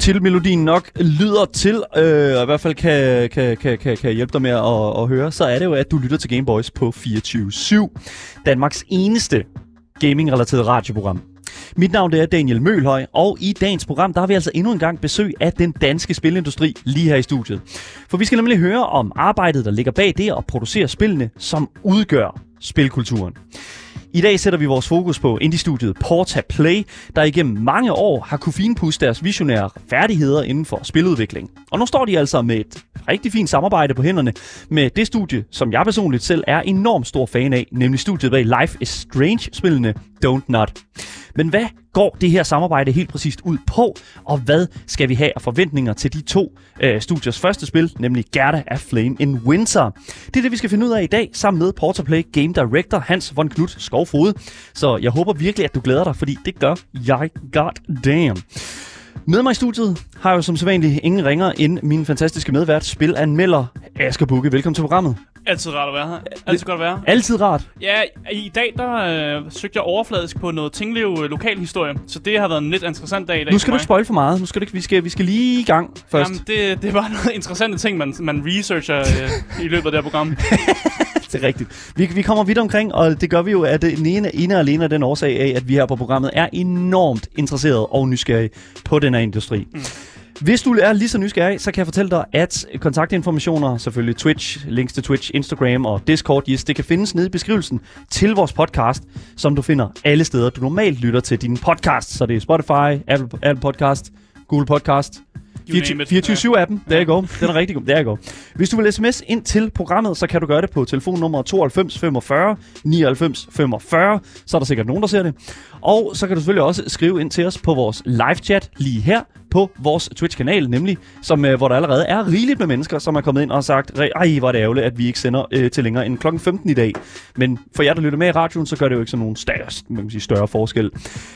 titelmelodien nok lyder til, øh, og i hvert fald kan, kan, kan, kan, kan hjælpe dig med at, at høre, så er det jo, at du lytter til Gameboys på 24-7. Danmarks eneste gaming-relateret radioprogram. Mit navn det er Daniel Mølhøj, og i dagens program der har vi altså endnu en gang besøg af den danske spilindustri lige her i studiet. For vi skal nemlig høre om arbejdet, der ligger bag det at producere spillene, som udgør spilkulturen. I dag sætter vi vores fokus på indie-studiet Porta Play, der igennem mange år har kunne finpudse deres visionære færdigheder inden for spiludvikling. Og nu står de altså med et rigtig fint samarbejde på hænderne med det studie, som jeg personligt selv er enormt stor fan af, nemlig studiet bag Life is Strange-spillene Don't Not. Men hvad går det her samarbejde helt præcist ud på, og hvad skal vi have af forventninger til de to øh, studiers første spil, nemlig Gerda af Flame in Winter? Det er det, vi skal finde ud af i dag, sammen med Porterplay Game Director Hans von Knut Skovfod. Så jeg håber virkelig, at du glæder dig, fordi det gør jeg god damn. Med mig i studiet har jeg jo som sædvanligt ingen ringer end min fantastiske medvært, spilanmelder Asger Bukke. Velkommen til programmet. Altid rart at være her. Altid godt at være. Altid rart. Ja, i dag der øh, søgte jeg overfladisk på noget Tinglev øh, lokalhistorie, så det har været en lidt interessant dag i dag Nu skal du ikke spoil for meget. Nu skal du ikke, vi, skal, vi skal lige i gang først. Jamen, det, det var noget interessante ting, man, man researcher øh, i løbet af det her program. det er rigtigt. Vi, vi kommer vidt omkring, og det gør vi jo af det ene, ene og alene af den årsag af, at vi her på programmet er enormt interesseret og nysgerrige på den her industri. Mm. Hvis du er lige så nysgerrig, så kan jeg fortælle dig, at kontaktinformationer, selvfølgelig Twitch, links til Twitch, Instagram og Discord, yes, det kan findes nede i beskrivelsen til vores podcast, som du finder alle steder, du normalt lytter til din podcast. Så det er Spotify, Apple, Apple Podcast, Google Podcast, 24-7-appen, der er go. Den er rigtig god. Der er go. Hvis du vil sms ind til programmet, så kan du gøre det på telefonnummer 92 45 99 45. Så er der sikkert nogen, der ser det. Og så kan du selvfølgelig også skrive ind til os på vores live chat lige her på vores Twitch-kanal, nemlig, som, øh, hvor der allerede er rigeligt med mennesker, som er kommet ind og har sagt, ej, hvor er det ærgerligt, at vi ikke sender øh, til længere end kl. 15 i dag. Men for jer, der lytter med i radioen, så gør det jo ikke sådan nogen større, man kan sige, større forskel.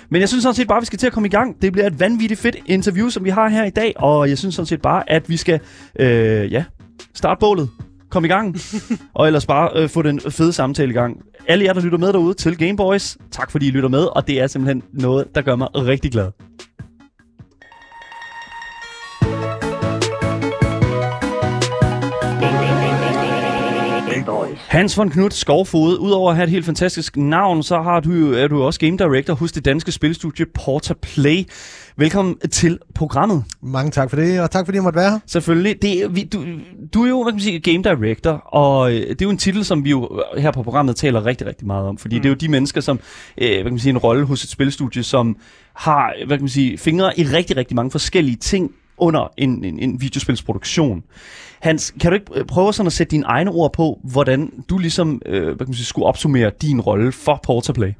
Men jeg synes sådan set bare, at vi skal til at komme i gang. Det bliver et vanvittigt fedt interview, som vi har her i dag, og jeg synes sådan set bare, at vi skal, øh, ja, starte bålet kom i gang, og ellers bare øh, få den fede samtale i gang. Alle jer, der lytter med derude til Gameboys, tak fordi I lytter med, og det er simpelthen noget, der gør mig rigtig glad. Hans von Knut Skovfod, udover at have et helt fantastisk navn, så har du, er du også game director hos det danske spilstudie Porta Play. Velkommen til programmet. Mange tak for det, og tak fordi jeg måtte være her. Selvfølgelig. Det, vi, du, du er jo hvad kan man sige, game director, og øh, det er jo en titel, som vi jo her på programmet taler rigtig, rigtig meget om. Fordi mm. det er jo de mennesker, som øh, hvad kan man sige, en rolle hos et spilstudie, som har hvad kan man sige, fingre i rigtig, rigtig mange forskellige ting under en, en, en videospilsproduktion. Hans, kan du ikke øh, prøve sådan at sætte dine egne ord på, hvordan du ligesom øh, hvad kan man sige, skulle opsummere din rolle for Portaplay?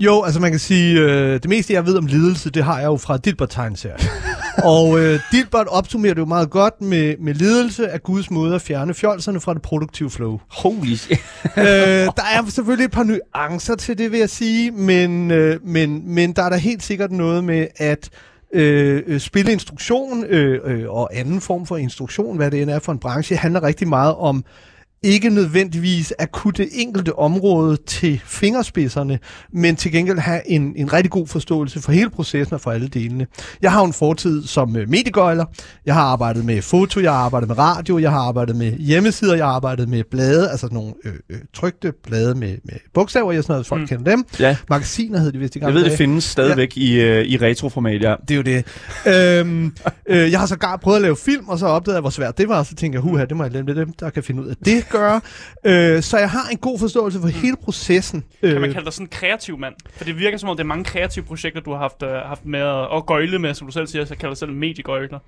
Jo, altså man kan sige, øh, det meste jeg ved om lidelse, det har jeg jo fra Dilbert tegneserien. og øh, Dilbert opsummerer det jo meget godt med, med lidelse af Guds måde at fjerne fjolserne fra det produktive flow. Holy shit. øh, der er selvfølgelig et par nuancer til det, vil jeg sige, men, øh, men, men der er der helt sikkert noget med, at Øh, øh spilinstruktion øh, øh, og anden form for instruktion, hvad det end er for en branche, handler rigtig meget om ikke nødvendigvis at kunne det enkelte område til fingerspidserne, men til gengæld have en, en rigtig god forståelse for hele processen og for alle delene. Jeg har en fortid som øh, mediegøjler. Jeg har arbejdet med foto, jeg har arbejdet med radio, jeg har arbejdet med hjemmesider, jeg har arbejdet med blade, altså nogle øh, øh, trygte blade med, med bogstaver, jeg sådan noget, folk mm. kender dem. Ja. Magasiner hed de vist i gang. Jeg ved, det findes stadigvæk ja. i, øh, i retroformat, ja. Det er jo det. øhm, øh, jeg har så gar prøvet at lave film, og så opdagede jeg, hvor svært det var, og så tænkte jeg, huha, det må jeg lade dem, der kan finde ud af det gøre. Øh, så jeg har en god forståelse for hele processen. Kan man øh, kalde dig sådan en kreativ mand? For det virker som om, det er mange kreative projekter, du har haft, uh, haft med at, at gøjle med, som du selv siger, så jeg kalder dig selv mediegøjler.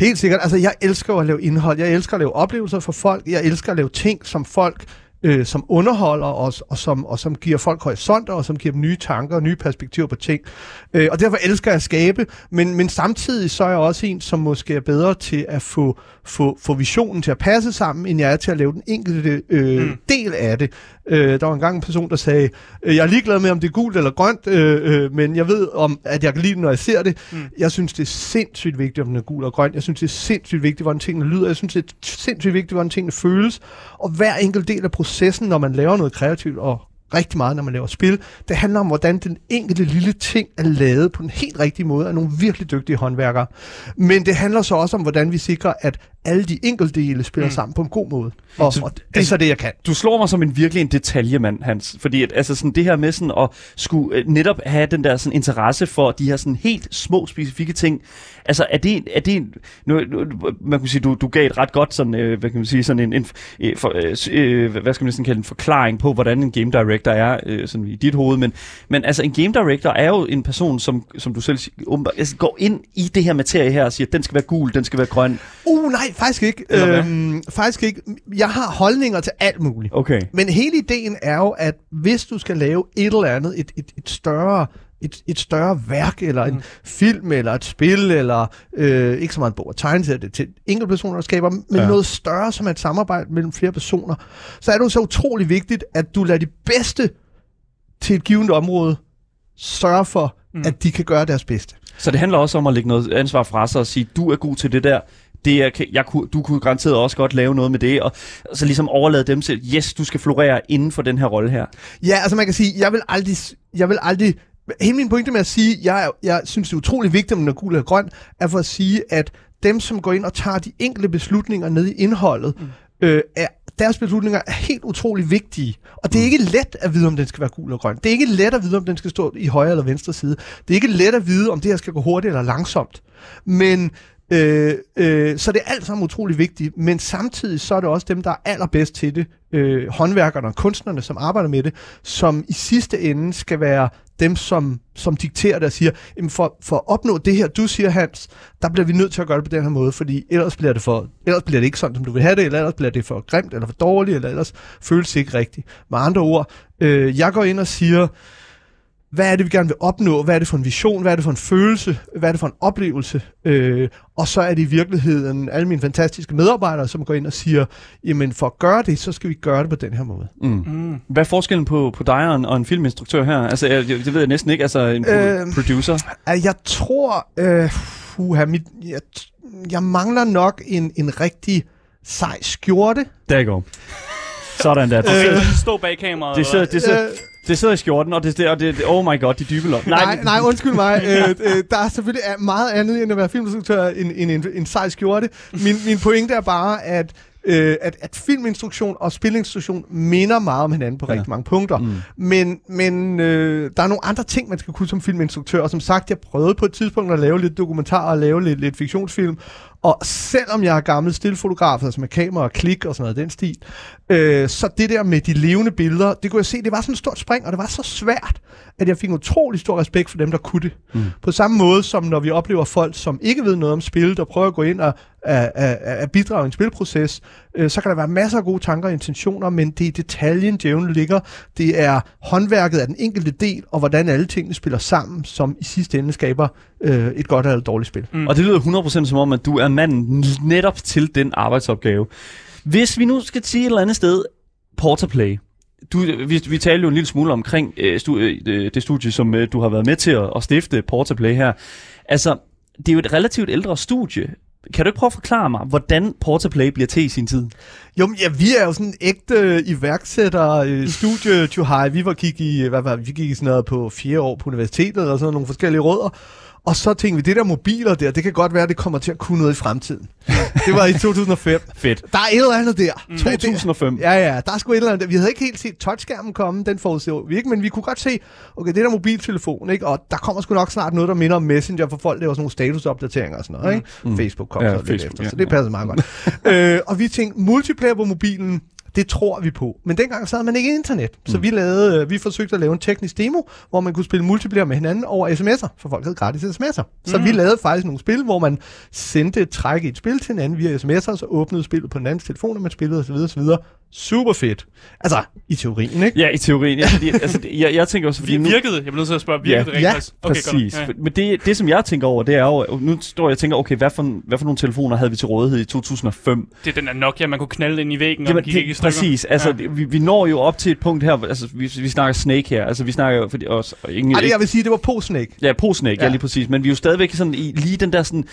Helt sikkert. Altså, jeg elsker at lave indhold. Jeg elsker at lave oplevelser for folk. Jeg elsker at lave ting, som folk øh, som underholder os, og som, og som giver folk horisonter, og som giver dem nye tanker og nye perspektiver på ting. Øh, og derfor elsker jeg at skabe, men, men samtidig så er jeg også en, som måske er bedre til at få, få, få visionen til at passe sammen, end jeg er til at lave den enkelte øh, mm. del af det. Øh, der var engang en person, der sagde, øh, jeg er ligeglad med, om det er gult eller grønt, øh, øh, men jeg ved, om, at jeg kan lide det, når jeg ser det. Mm. Jeg synes, det er sindssygt vigtigt, om den er gul og grøn. Jeg synes, det er sindssygt vigtigt, hvordan tingene lyder. Jeg synes, det er sindssygt vigtigt, hvordan tingene føles. Og hver enkelt del af processen processen, når man laver noget kreativt, og rigtig meget, når man laver spil. Det handler om, hvordan den enkelte lille ting er lavet på den helt rigtige måde af nogle virkelig dygtige håndværkere. Men det handler så også om, hvordan vi sikrer, at alle de enkelte dele spiller mm. sammen på en god måde. Og, Så- og det er så det, jeg kan. Du slår mig som en virkelig en detaljemand, Hans. Fordi at, altså sådan det her med sådan at skulle øh, netop have den der sådan interesse for de her sådan helt små specifikke ting. Altså er det, er det nu, nu, man kunne sige, du, du gav et ret godt sådan, øh, hvad kan man sige, sådan en, en øh, for, øh, øh, hvad skal man sådan kalde en forklaring på, hvordan en game director er øh, sådan i dit hoved. Men, men altså en game director er jo en person, som, som du selv siger, åbenbart, altså, går ind i det her materie her og siger, den skal være gul, den skal være grøn. Uh, nej, faktisk ikke. Øhm, faktisk ikke. Jeg har holdninger til alt muligt. Okay. Men hele ideen er jo, at hvis du skal lave et eller andet, et, et, et større et, et større værk, eller en Mm. film, eller et spil, eller øh, ikke så meget en bog og tegnesæt, det til enkelte personer, der skaber, men Ja. noget større, som er et samarbejde mellem flere personer, så er det jo så utrolig vigtigt, at du lader de bedste til et givet område sørge for, mm. at de kan gøre deres bedste. Så det handler også om at lægge noget ansvar fra sig og sige, du er god til det der. Det er, jeg, kunne, du kunne garanteret også godt lave noget med det, og så ligesom overlade dem til, yes, du skal florere inden for den her rolle her. Ja, altså man kan sige, jeg vil aldrig, jeg vil aldrig, hele min pointe med at sige, jeg, er- jeg synes det er utrolig vigtigt, om den er gul eller grøn, er for at sige, at dem, som går ind og tager de enkelte beslutninger ned i indholdet, mm. øh, er, deres beslutninger er helt utrolig vigtige. Og det er ikke let at vide, om den skal være gul eller grøn. Det er ikke let at vide, om den skal stå i højre eller venstre side. Det er ikke let at vide, om det her skal gå hurtigt eller langsomt. Men Øh, øh, så det er alt sammen utrolig vigtigt, men samtidig så er det også dem, der er allerbedst til det, øh, håndværkerne og kunstnerne, som arbejder med det, som i sidste ende skal være dem, som, som dikterer det og siger, jamen for, for at opnå det her, du siger Hans, der bliver vi nødt til at gøre det på den her måde, fordi ellers bliver det, for, ellers bliver det ikke sådan, som du vil have det, eller ellers bliver det for grimt, eller for dårligt, eller ellers føles det ikke rigtigt. Med andre ord, øh, jeg går ind og siger, hvad er det, vi gerne vil opnå? Hvad er det for en vision? Hvad er det for en følelse? Hvad er det for en oplevelse? Øh, og så er det i virkeligheden alle mine fantastiske medarbejdere, som går ind og siger, jamen for at gøre det, så skal vi gøre det på den her måde. Mm. Mm. Hvad er forskellen på, på dig og en, og en filminstruktør her? Altså, jeg, det ved jeg næsten ikke. Altså, en pro- Øh, producer. Jeg tror, øh, uha, mit, jeg, jeg mangler nok en, en rigtig sej skjorte. Der går. Sådan der. Det, Øh. sidder, Stå bag kameraet. det, sidder, det, sidder, Øh, det sidder i skjorten, og det, det, og det, oh my god, de dybe lom. Nej, nej, undskyld mig. øh, øh, der er selvfølgelig er meget andet end at være filminstruktør end, end en, en sej skjorte. Min, min pointe er bare, at, øh, at, at filminstruktion og spilinstruktion minder meget om hinanden på ja. rigtig mange punkter. Mm. Men, men øh, der er nogle andre ting, man skal kunne som filminstruktør. Og som sagt, jeg prøvede på et tidspunkt at lave lidt dokumentar og lave lidt, lidt fiktionsfilm. Og selvom jeg er gammel stillfotograf, altså med kamera og klik og sådan noget, den stil, øh, så det der med de levende billeder, det kunne jeg se, det var sådan et stort spring, og det var så svært, at jeg fik en utrolig stor respekt for dem, der kunne det. Mm. På samme måde som når vi oplever folk, som ikke ved noget om spil, der prøver at gå ind og at, at, at bidrage i en spilproces, øh, så kan der være masser af gode tanker og intentioner, men det er i detaljen, djævlen ligger. Det er håndværket af den enkelte del, og hvordan alle tingene spiller sammen, som i sidste ende skaber øh, et godt eller et dårligt spil. Mm. Og det lyder 100% som om, at du er manden netop til den arbejdsopgave. Hvis vi nu skal sige et eller andet sted, Porterplay. Du, vi, vi talte jo en lille smule omkring øh, stu, øh, det studie, som øh, du har været med til at, at stifte, Porterplay her. Altså, det er jo et relativt ældre studie. Kan du ikke prøve at forklare mig, hvordan Portaplay bliver til i sin tid? Jo, men ja, vi er jo sådan en ægte iværksætter øh, studie high. Vi var gik i, hvad var, vi gik i sådan noget på fire år på universitetet og sådan nogle forskellige rødder. Og så tænkte vi, det der mobiler der, det kan godt være, det kommer til at kunne noget i fremtiden. Det var i 2005. Fedt. Der er et eller andet der. Mm. 2005. Ja, ja, der er sgu et eller andet. der. Vi havde ikke helt set touchskærmen komme, den forudså vi ikke, men vi kunne godt se, okay, det der mobiltelefon, ikke? og der kommer sgu nok snart noget, der minder om Messenger, for folk laver sådan nogle statusopdateringer og sådan noget, ikke? Mm. Facebook kom Ja, så lidt Facebook, efter, ja, så det ja. passer meget godt. øh, og vi tænkte, multiplayer på mobilen, det tror vi på. Men dengang så havde man ikke internet, så Mm. vi, lavede, øh, vi forsøgte at lave en teknisk demo, hvor man kunne spille multiplayer med hinanden over sms'er, for folk havde gratis sms'er. Så Mm. vi lavede faktisk nogle spil, hvor man sendte et træk i et spil til hinanden via sms'er, og så åbnede spillet på en anden telefon, og man spillede osv. osv. Super fedt. Altså, i teorien, ikke? Ja, i teorien. Ja, fordi, altså, det- jeg, jeg tænker også, fordi Vi nu... virkede, jeg bliver nødt til at spørge, virkede Ja. det rent Ja, faktisk? Præcis. godt. Ja. Men det, det, som jeg tænker over, det er jo... Nu står jeg og tænker, okay, hvad for, hvad for nogle telefoner havde vi til rådighed i 2005? Det er den der Nokia, man kunne knalde ind i væggen, og Jamen, den gik ikke i det, stykker. præcis. Altså, Ja. vi, vi når jo op til et punkt her, hvor- altså, vi, vi snakker Snake her. Altså, vi snakker jo, fordi også... Og ingen, Ej, det jeg vil sige, det var på Snake. Ja, på Snake, ja. ja lige præcis. Men vi er jo stadigvæk sådan i lige den der sådan...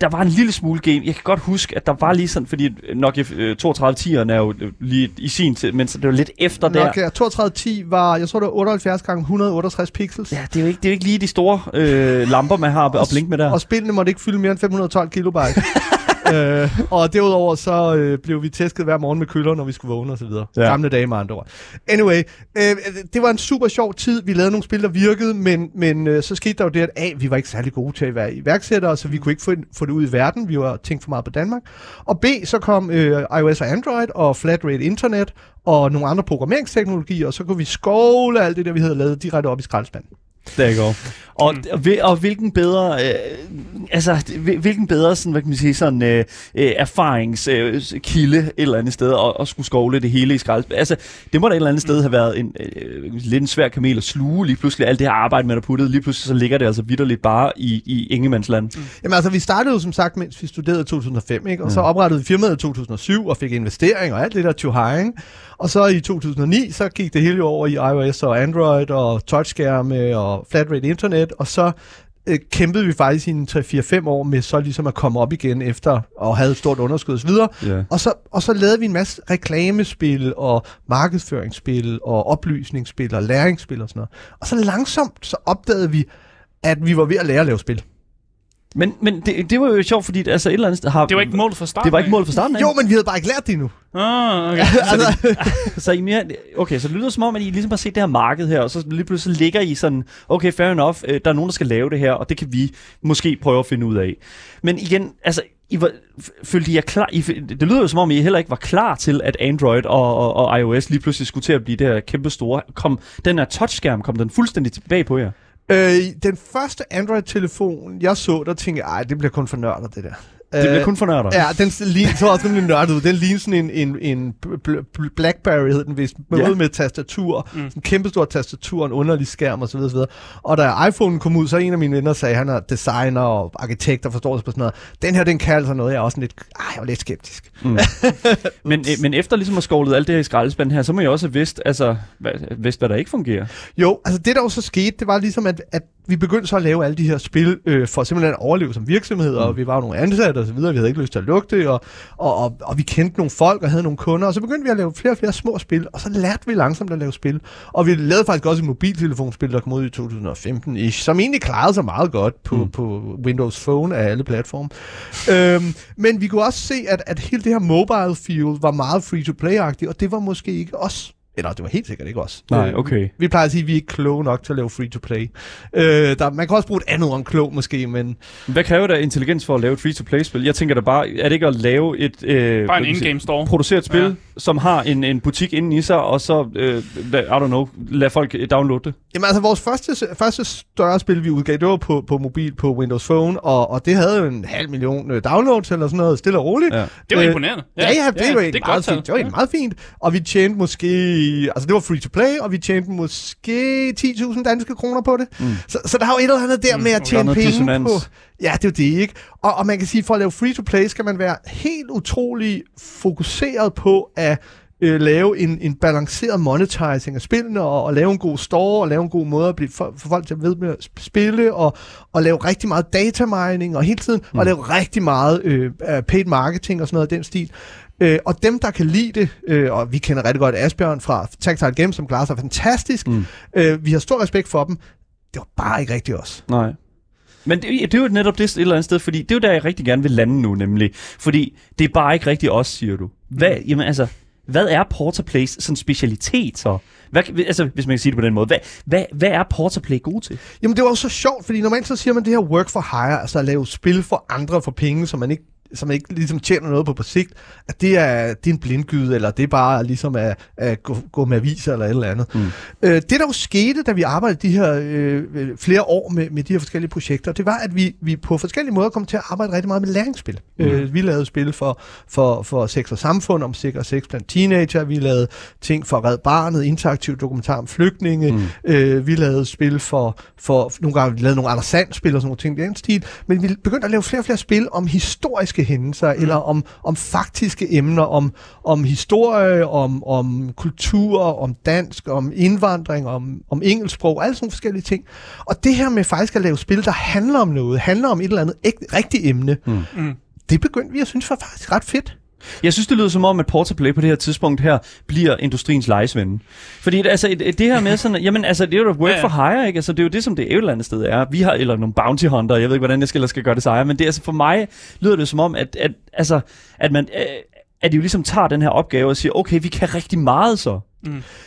Der var en lille smule game. Jeg kan godt huske, at der var lige sådan... Fordi Nokia øh, 3210'eren er jo øh, lige i sin tid, men så det var lidt efter der. Nokia 3210 var, jeg tror det var 78 gange 168 pixels. Ja, det er jo ikke, det er jo ikke lige de store øh, lamper, man har at blinke med der. Og spillene måtte ikke fylde mere end 512 kilobyte. øh, og derudover så øh, blev vi tæsket hver morgen med køller, når vi skulle vågne osv. Ja. Gamle dage med andre ord. Anyway, øh, det var en super sjov tid. Vi lavede nogle spil, der virkede, men, men øh, så skete der jo det, at A, vi var ikke særlig gode til at være iværksættere, så vi kunne ikke få, få det ud i verden. Vi var tænkt for meget på Danmark. Og B, så kom øh, iOS og Android og flat rate internet og nogle andre programmeringsteknologier, og så kunne vi skovle alt det der, vi havde lavet direkte op i skraldespanden. Der går. Og, og, hvil- og hvilken bedre, øh, altså, hvil- hvilken bedre, sådan, hvad kan man sige, sådan, øh, øh, erfaringskilde øh, kilde et eller andet sted, og, og skulle skovle det hele i skrald. Altså, det må da et eller andet sted have været en, øh, lidt en svær kamel at sluge lige pludselig. Alt det her arbejde, man har puttet, lige pludselig så ligger det altså vidderligt bare i, i ingemandsland. Jamen altså, vi startede jo som sagt, mens vi studerede i 2005, ikke? og så oprettede vi firmaet i 2007 og fik investering og alt det der tjohej, ikke? Og så i 2009, så gik det hele jo over i iOS og Android og touchskærme og flat rate internet, og så øh, kæmpede vi faktisk i en 3-4-5 år med så ligesom at komme op igen efter og havde et stort underskud osv. Ja. Og så, og så lavede vi en masse reklamespil og markedsføringsspil og oplysningsspil og læringsspil og sådan noget. Og så langsomt så opdagede vi, at vi var ved at lære at lave spil. Men, men det, det var jo sjovt, fordi altså et eller andet sted har... Det var ikke målet fra starten. Det var ikke målet fra starten. Jo, men vi havde bare ikke lært det endnu. Ah, okay. altså, Så I mere, okay, så det lyder som om, at I ligesom har set det her marked her, og så lige pludselig ligger I sådan, okay, fair enough, øh, der er nogen, der skal lave det her, og det kan vi måske prøve at finde ud af. Men igen, altså, I var, følte I jer klar, I, det lyder jo som om, I heller ikke var klar til, at Android og, og, og iOS lige pludselig skulle til at blive det her kæmpe store. Kom, den her touchskærm, kom den fuldstændig tilbage på jer? Øh, den første Android-telefon, jeg så, der tænkte jeg, ej, det bliver kun for nørder, det der. Det bliver kun for nørder. Ja, den ligner, så også rimelig nørdet ud. Den ligner sådan en, en, en bl- bl- Blackberry, hed den vist, med, Ja. med tastatur. Mm. Sådan en kæmpestor tastatur, en underlig skærm osv. osv. Og da iPhone kom ud, så en af mine venner sagde, han er designer og arkitekt og forstår sig på sådan noget. Den her, den kan altså noget. Jeg er også lidt, ej, jeg var lidt skeptisk. Men, øh, men efter ligesom at skovlet alt det her i skraldespanden her, så må I også have vidst, altså, hvad, vidst, hvad der ikke fungerer. Jo, altså det der jo så skete, det var ligesom, at, at vi begyndte så at lave alle de her spil øh, for simpelthen at overleve som virksomhed, mm. og vi var jo nogle ansatte og så videre, vi havde ikke lyst til at lukke det, og, og, og, og vi kendte nogle folk og havde nogle kunder, og så begyndte vi at lave flere og flere små spil, og så lærte vi langsomt at lave spil. Og vi lavede faktisk også et mobiltelefonspil, der kom ud i 2015-ish, som egentlig klarede sig meget godt på, mm. på Windows Phone af alle platforme. øhm, men vi kunne også se, at, at hele det her mobile field var meget free-to-play-agtigt, og det var måske ikke os. Eller det var helt sikkert ikke os. Nej, okay. vi plejer at sige, at vi er ikke kloge nok til at lave free-to-play. Øh, der, man kan også bruge et andet om klog måske, men Hvad kræver der intelligens for at lave et free-to-play-spil? Jeg tænker da bare, er det ikke at lave et... Øh, Bare en in-game store. producere et spil, ja. Ja. som har en, en butik inde i sig, og så, øh, I don't know, lad folk downloade det. jamen, altså, vores første, første større spil, vi udgav, det var på, på mobil på Windows Phone, og, og det havde jo en halv million øh, downloads eller sådan noget, stille og roligt. Ja. Det var Øh, imponerende. Ja, ja, det, ja, var det meget godt fint. Det var egentlig meget fint. Og vi tjente måske... Altså, det var free to play, og vi tjente måske 10.000 danske kroner på det. Mm. Så, så der er jo et eller andet der Mm, med at der er tjene noget penge dissonans. på... Ja, det er jo det, ikke? Og, og man kan sige, for at lave free to play, skal man være helt utrolig fokuseret på at øh, lave en, en balanceret monetizing af spillene, og, og lave en god store, og lave en god måde at blive, for, for folk til at ved med at sp- spille, og, og lave rigtig meget data mining, og hele tiden, mm. og lave rigtig meget øh, paid marketing og sådan noget af den stil. Øh, og dem, der kan lide det, øh, og vi kender rigtig godt Asbjørn fra Tactile Games, som klarer sig fantastisk, Mm. mm. øh, vi har stor respekt for dem, det var bare ikke rigtigt os. Nej. Men det, det er jo netop det et eller andet sted, fordi det er jo der, jeg rigtig gerne vil lande nu, nemlig. Fordi det er bare ikke rigtig os, siger du. Hvad, jamen altså, hvad er Porterplays sådan specialitet så? Hvad, altså, hvis man kan sige det på den måde. Hvad, hvad, hvad er Porterplay god til? Jamen, det var jo så sjovt, fordi normalt så siger man det her work for hire, altså at lave spil for andre for penge, som man ikke som ikke ligesom tjener noget på på sigt, at det er, det er en blindgyde, eller det er bare ligesom at, at gå, gå med aviser eller et eller andet. Mm. Øh, det, der jo skete, da vi arbejdede de her øh, flere år med, med de her forskellige projekter, det var, at vi, vi på forskellige måder kom til at arbejde rigtig meget med læringsspil. Mm. Øh, vi lavede spil for, for, for sex og samfund, om sikker sex blandt teenager, vi lavede ting for Red Barnet, interaktiv dokumentar om flygtninge, mm. øh, vi lavede spil for, for nogle gange vi lavede nogle Anders Sand spil og sådan nogle ting i den stil, men vi begyndte at lave flere og flere spil om historiske hændelser, mm. eller om, om faktiske emner, om, om historie, om, om kultur, om dansk, om indvandring, om, om engelsksprog, alle sådan nogle forskellige ting. Og det her med faktisk at lave spil, der handler om noget, handler om et eller andet ægte, rigtigt emne, Mm. Mm. det begyndte vi at synes var faktisk ret fedt. Jeg synes, det lyder som om, at Portaplay på det her tidspunkt her bliver industriens lejesvende. Fordi altså, et- et- det her med sådan, jamen altså, det er jo work Ja, for hire, ikke? Altså, det er jo det, som det et eller andet sted er. Vi har, eller nogle bounty hunter, jeg ved ikke, hvordan jeg skal, skal gøre det sejre, men det er altså, for mig lyder det som om, at, at, altså, at man, øh, at de jo ligesom tager den her opgave og siger, okay, vi kan rigtig meget så.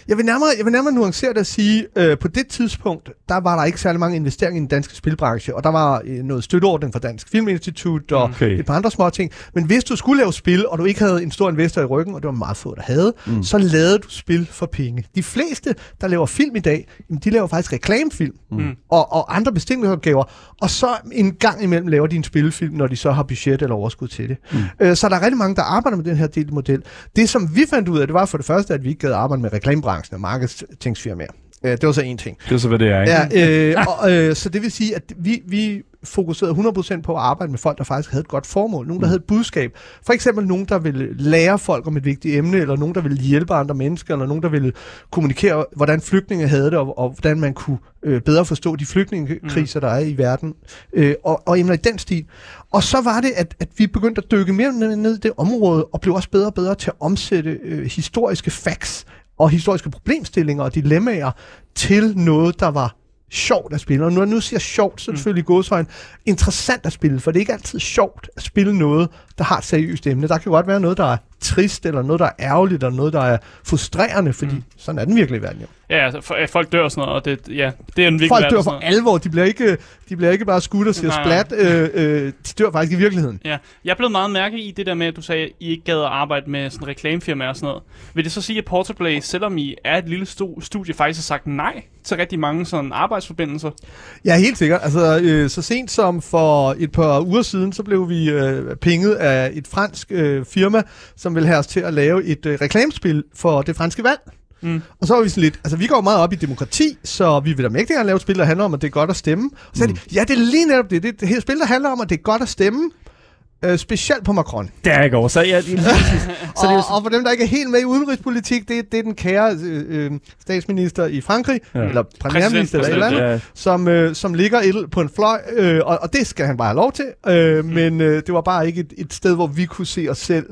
Jeg vil nærmere, jeg vil nærmere nuancere det at sige, øh, på det tidspunkt, der var der ikke særlig mange investeringer i den danske spilbranche, og der var øh, noget støtteordning fra Dansk Filminstitut og Okay. okay. et par andre små ting. Men hvis du skulle lave spil, og du ikke havde en stor investor i ryggen, og det var meget få, der havde, mm. så lavede du spil for penge. De fleste, der laver film i dag, jamen, de laver faktisk reklamefilm mm. og, og andre bestillingsopgaver, og så en gang imellem laver de en spillefilm, når de så har budget eller overskud til det. Mm. Øh, så der er rigtig mange, der arbejder med den her delte model. Det, som vi fandt ud af, det var for det første, at vi ikke gad arbejde med reklamebranchen og marketingfirmaer. Øh, det var så en ting. Det er så, hvad det er, ikke? Ja, øh, og, øh, så det vil sige, at vi, vi fokuserede 100% på at arbejde med folk, der faktisk havde et godt formål. Nogen, der havde et budskab. For eksempel nogen, der ville lære folk om et vigtigt emne, eller nogen, der ville hjælpe andre mennesker, eller nogen, der ville kommunikere, hvordan flygtninge havde det, og, og hvordan man kunne øh, bedre forstå de flygtningekriser, der er i verden. Øh, og, og emner i den stil. Og så var det, at, at vi begyndte at dykke mere ned, ned i det område, og blev også bedre og bedre til at omsætte øh, historiske facts og historiske problemstillinger og dilemmaer til noget, der var sjovt at spille. Og når jeg nu siger sjovt, så er det selvfølgelig godsøjne interessant at spille, for det er ikke altid sjovt at spille noget, der har et seriøst emne. Der kan godt være noget, der er trist, eller noget, der er ærgerligt, eller noget, der er frustrerende, fordi mm. sådan er den virkelige verden jo. Ja, altså, for, folk dør og sådan noget, og det, ja, det er en virkelig Folk dør for alvor, de bliver ikke, de bliver ikke bare skudt og siger Nej, splat, øh, øh, de dør faktisk i virkeligheden. Ja, jeg blev meget mærke i det der med, at du sagde, at I ikke gad at arbejde med sådan reklamefirmaer og sådan noget. Vil det så sige, at Portaplay, selvom I er et lille stu- studie, faktisk har sagt nej til rigtig mange sådan arbejdsforbindelser? Ja, helt sikkert. Altså, øh, så sent som for et par uger siden, så blev vi øh, pinget af et fransk øh, firma, som vil have os til at lave et øh, reklamespil for det franske valg. Mm. Og så var vi sådan lidt, altså vi går meget op i demokrati, så vi vil da mægtig gerne lave et spil, der handler om, at det er godt at stemme. Og så sagde de, ja, det er lige netop det. Det er et helt spil, der handler om, at det er godt at stemme. Øh, specielt på Macron. Der er går. Så, ja, det, så det er og, og for dem, der ikke er helt med i udenrigspolitik, det, det er den kære øh, øh, statsminister i Frankrig, Ja. eller premierminister eller eller andet, ja, som, øh, som ligger et, på en fløj, øh, og, og det skal han bare have lov til. Øh, mm. Men øh, det var bare ikke et, et sted, hvor vi kunne se os selv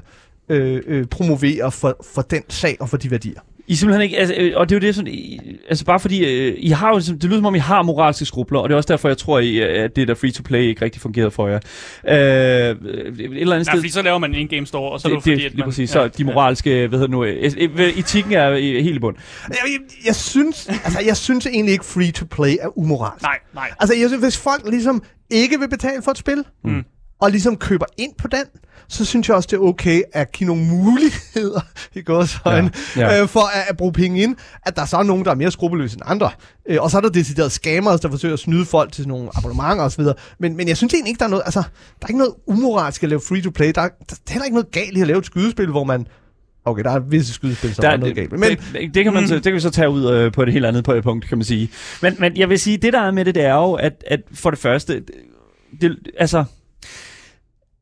øh, øh, promovere for, for den sag og for de værdier. I simpelthen ikke, altså, øh, og det er jo det, sådan, I, altså bare fordi, øh, I har jo, ligesom- det lyder som om, I har moralske skrubler, og det er også derfor, jeg tror, I, øh, at det der free-to-play ikke rigtig fungerede for jer. Øh, et eller andet Nej, sted... fordi så laver man en in-game store, og så er det, det, fordi, det, at lige man... præcis. Så de moralske, hvad hedder det nu, etikken er helt i bund. Jeg, jeg, jeg, synes, altså, jeg synes egentlig ikke free-to-play er umoralsk. Nej, nej. Altså, jeg synes, hvis folk ligesom ikke vil betale for et spil, Mm. Og ligesom køber ind på den, så synes jeg også, det er okay at give nogle muligheder i gåsøjne, Ja, ja, øh, for at, at bruge penge ind, at der så er nogen, der er mere skrupelløse end andre. Øh, og så er der decideret scammers, der forsøger at snyde folk til nogle abonnementer osv. Men, men jeg synes egentlig ikke, der er noget, altså, der er ikke noget umoralsk at lave free-to-play. Der, er- der er heller ikke noget galt i at lave et skydespil, hvor man Okay, der er visse skydespil, som der, er noget galt. Men det, det, kan man så, det kan vi så tage ud øh, på et helt andet punkt, kan man sige. Men, men jeg vil sige, det der er med det, det er jo, at, at for det første, det, det, altså,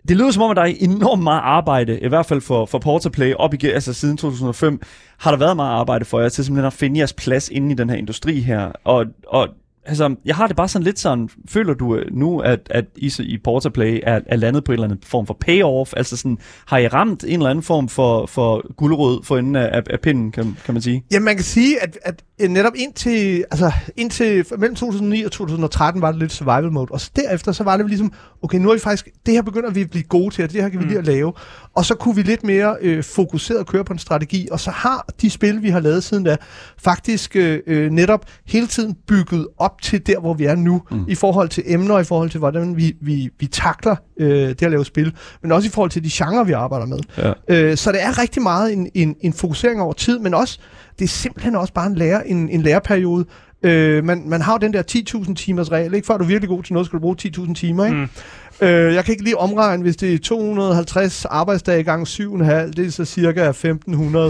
det lyder som om, at der er enormt meget arbejde, i hvert fald for, for Portaplay, op igen, altså siden 2005, har der været meget arbejde for jer til simpelthen at finde jeres plads inde i den her industri her. Og, og altså, jeg har det bare sådan lidt sådan, føler du øh, nu, at, at I i Portaplay er, er landet på en eller anden form for payoff? Altså sådan, har I ramt en eller anden form for, for guldrød for enden af, af, af pinden, kan, kan man sige? Ja, man kan sige, at, at netop indtil, altså indtil mellem 2009 og 2013 var det lidt survival mode, og så derefter så var det ligesom, okay, nu er vi faktisk, det her begynder vi at blive gode til, og det her kan vi Mm. lige at lave, og så kunne vi lidt mere øh, fokuseret køre på en strategi, og så har de spil, vi har lavet siden da, faktisk øh, øh, netop hele tiden bygget op til der, hvor vi er nu, mm. i forhold til emner, i forhold til, hvordan vi, vi, vi takler øh, det at lave spil, men også i forhold til de genrer, vi arbejder med. Ja. Øh, så det er rigtig meget en, en, en fokusering over tid, men også, det er simpelthen også bare en, lære, en, en læreperiode. Øh, man, man har jo den der 10.000 timers regel, ikke? Før du er virkelig god til noget, skal du bruge 10.000 timer, ikke? Mm. Øh, jeg kan ikke lige omregne, hvis det er 250 arbejdsdage gange 7,5, det er så cirka 1.500,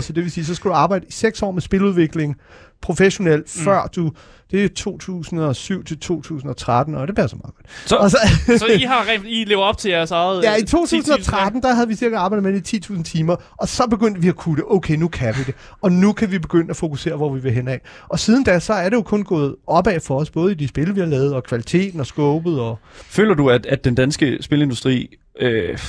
så det vil sige, så skal du arbejde i 6 år med spiludvikling professionelt, Mm. før du, det er 2007 til 2013, og det passer meget godt. Så, Og så, Så I har rent, I lever op til jeres eget... Ja, øh, i 2013, der havde vi cirka arbejdet med det i 10.000 timer, og så begyndte vi at kunne det. Okay, nu kan vi det. Og nu kan vi begynde at fokusere, hvor vi vil hen af. Og siden da, så er det jo kun gået opad for os, både i de spil, vi har lavet, og kvaliteten og skåbet. Og... føler du, at, at den danske spilindustri øh,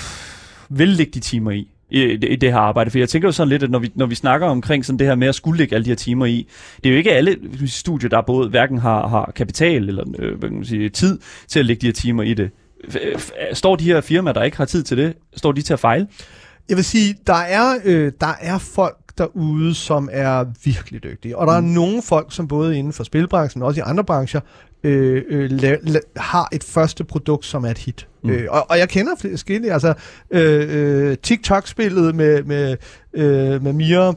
vil lægge de timer i? I, i det her arbejde. For jeg tænker jo sådan lidt, at når vi, når vi snakker omkring sådan det her med at skulle lægge alle de her timer i, det er jo ikke alle studier, der både hverken har, har kapital eller øh, hvad kan man sige, tid til at lægge de her timer i det. Står de her firmaer, der ikke har tid til det, står de til at fejle? Jeg vil sige, der er, øh, der er folk derude, som er virkelig dygtige. Og der er nogle folk, som både inden for spilbranchen, men også i andre brancher, øh, øh, la, la, har et første produkt, som er et hit. Mm. Øh, og, og jeg kender flere forskellige. Altså, øh, øh, TikTok-spillet med, med, øh, med Mira,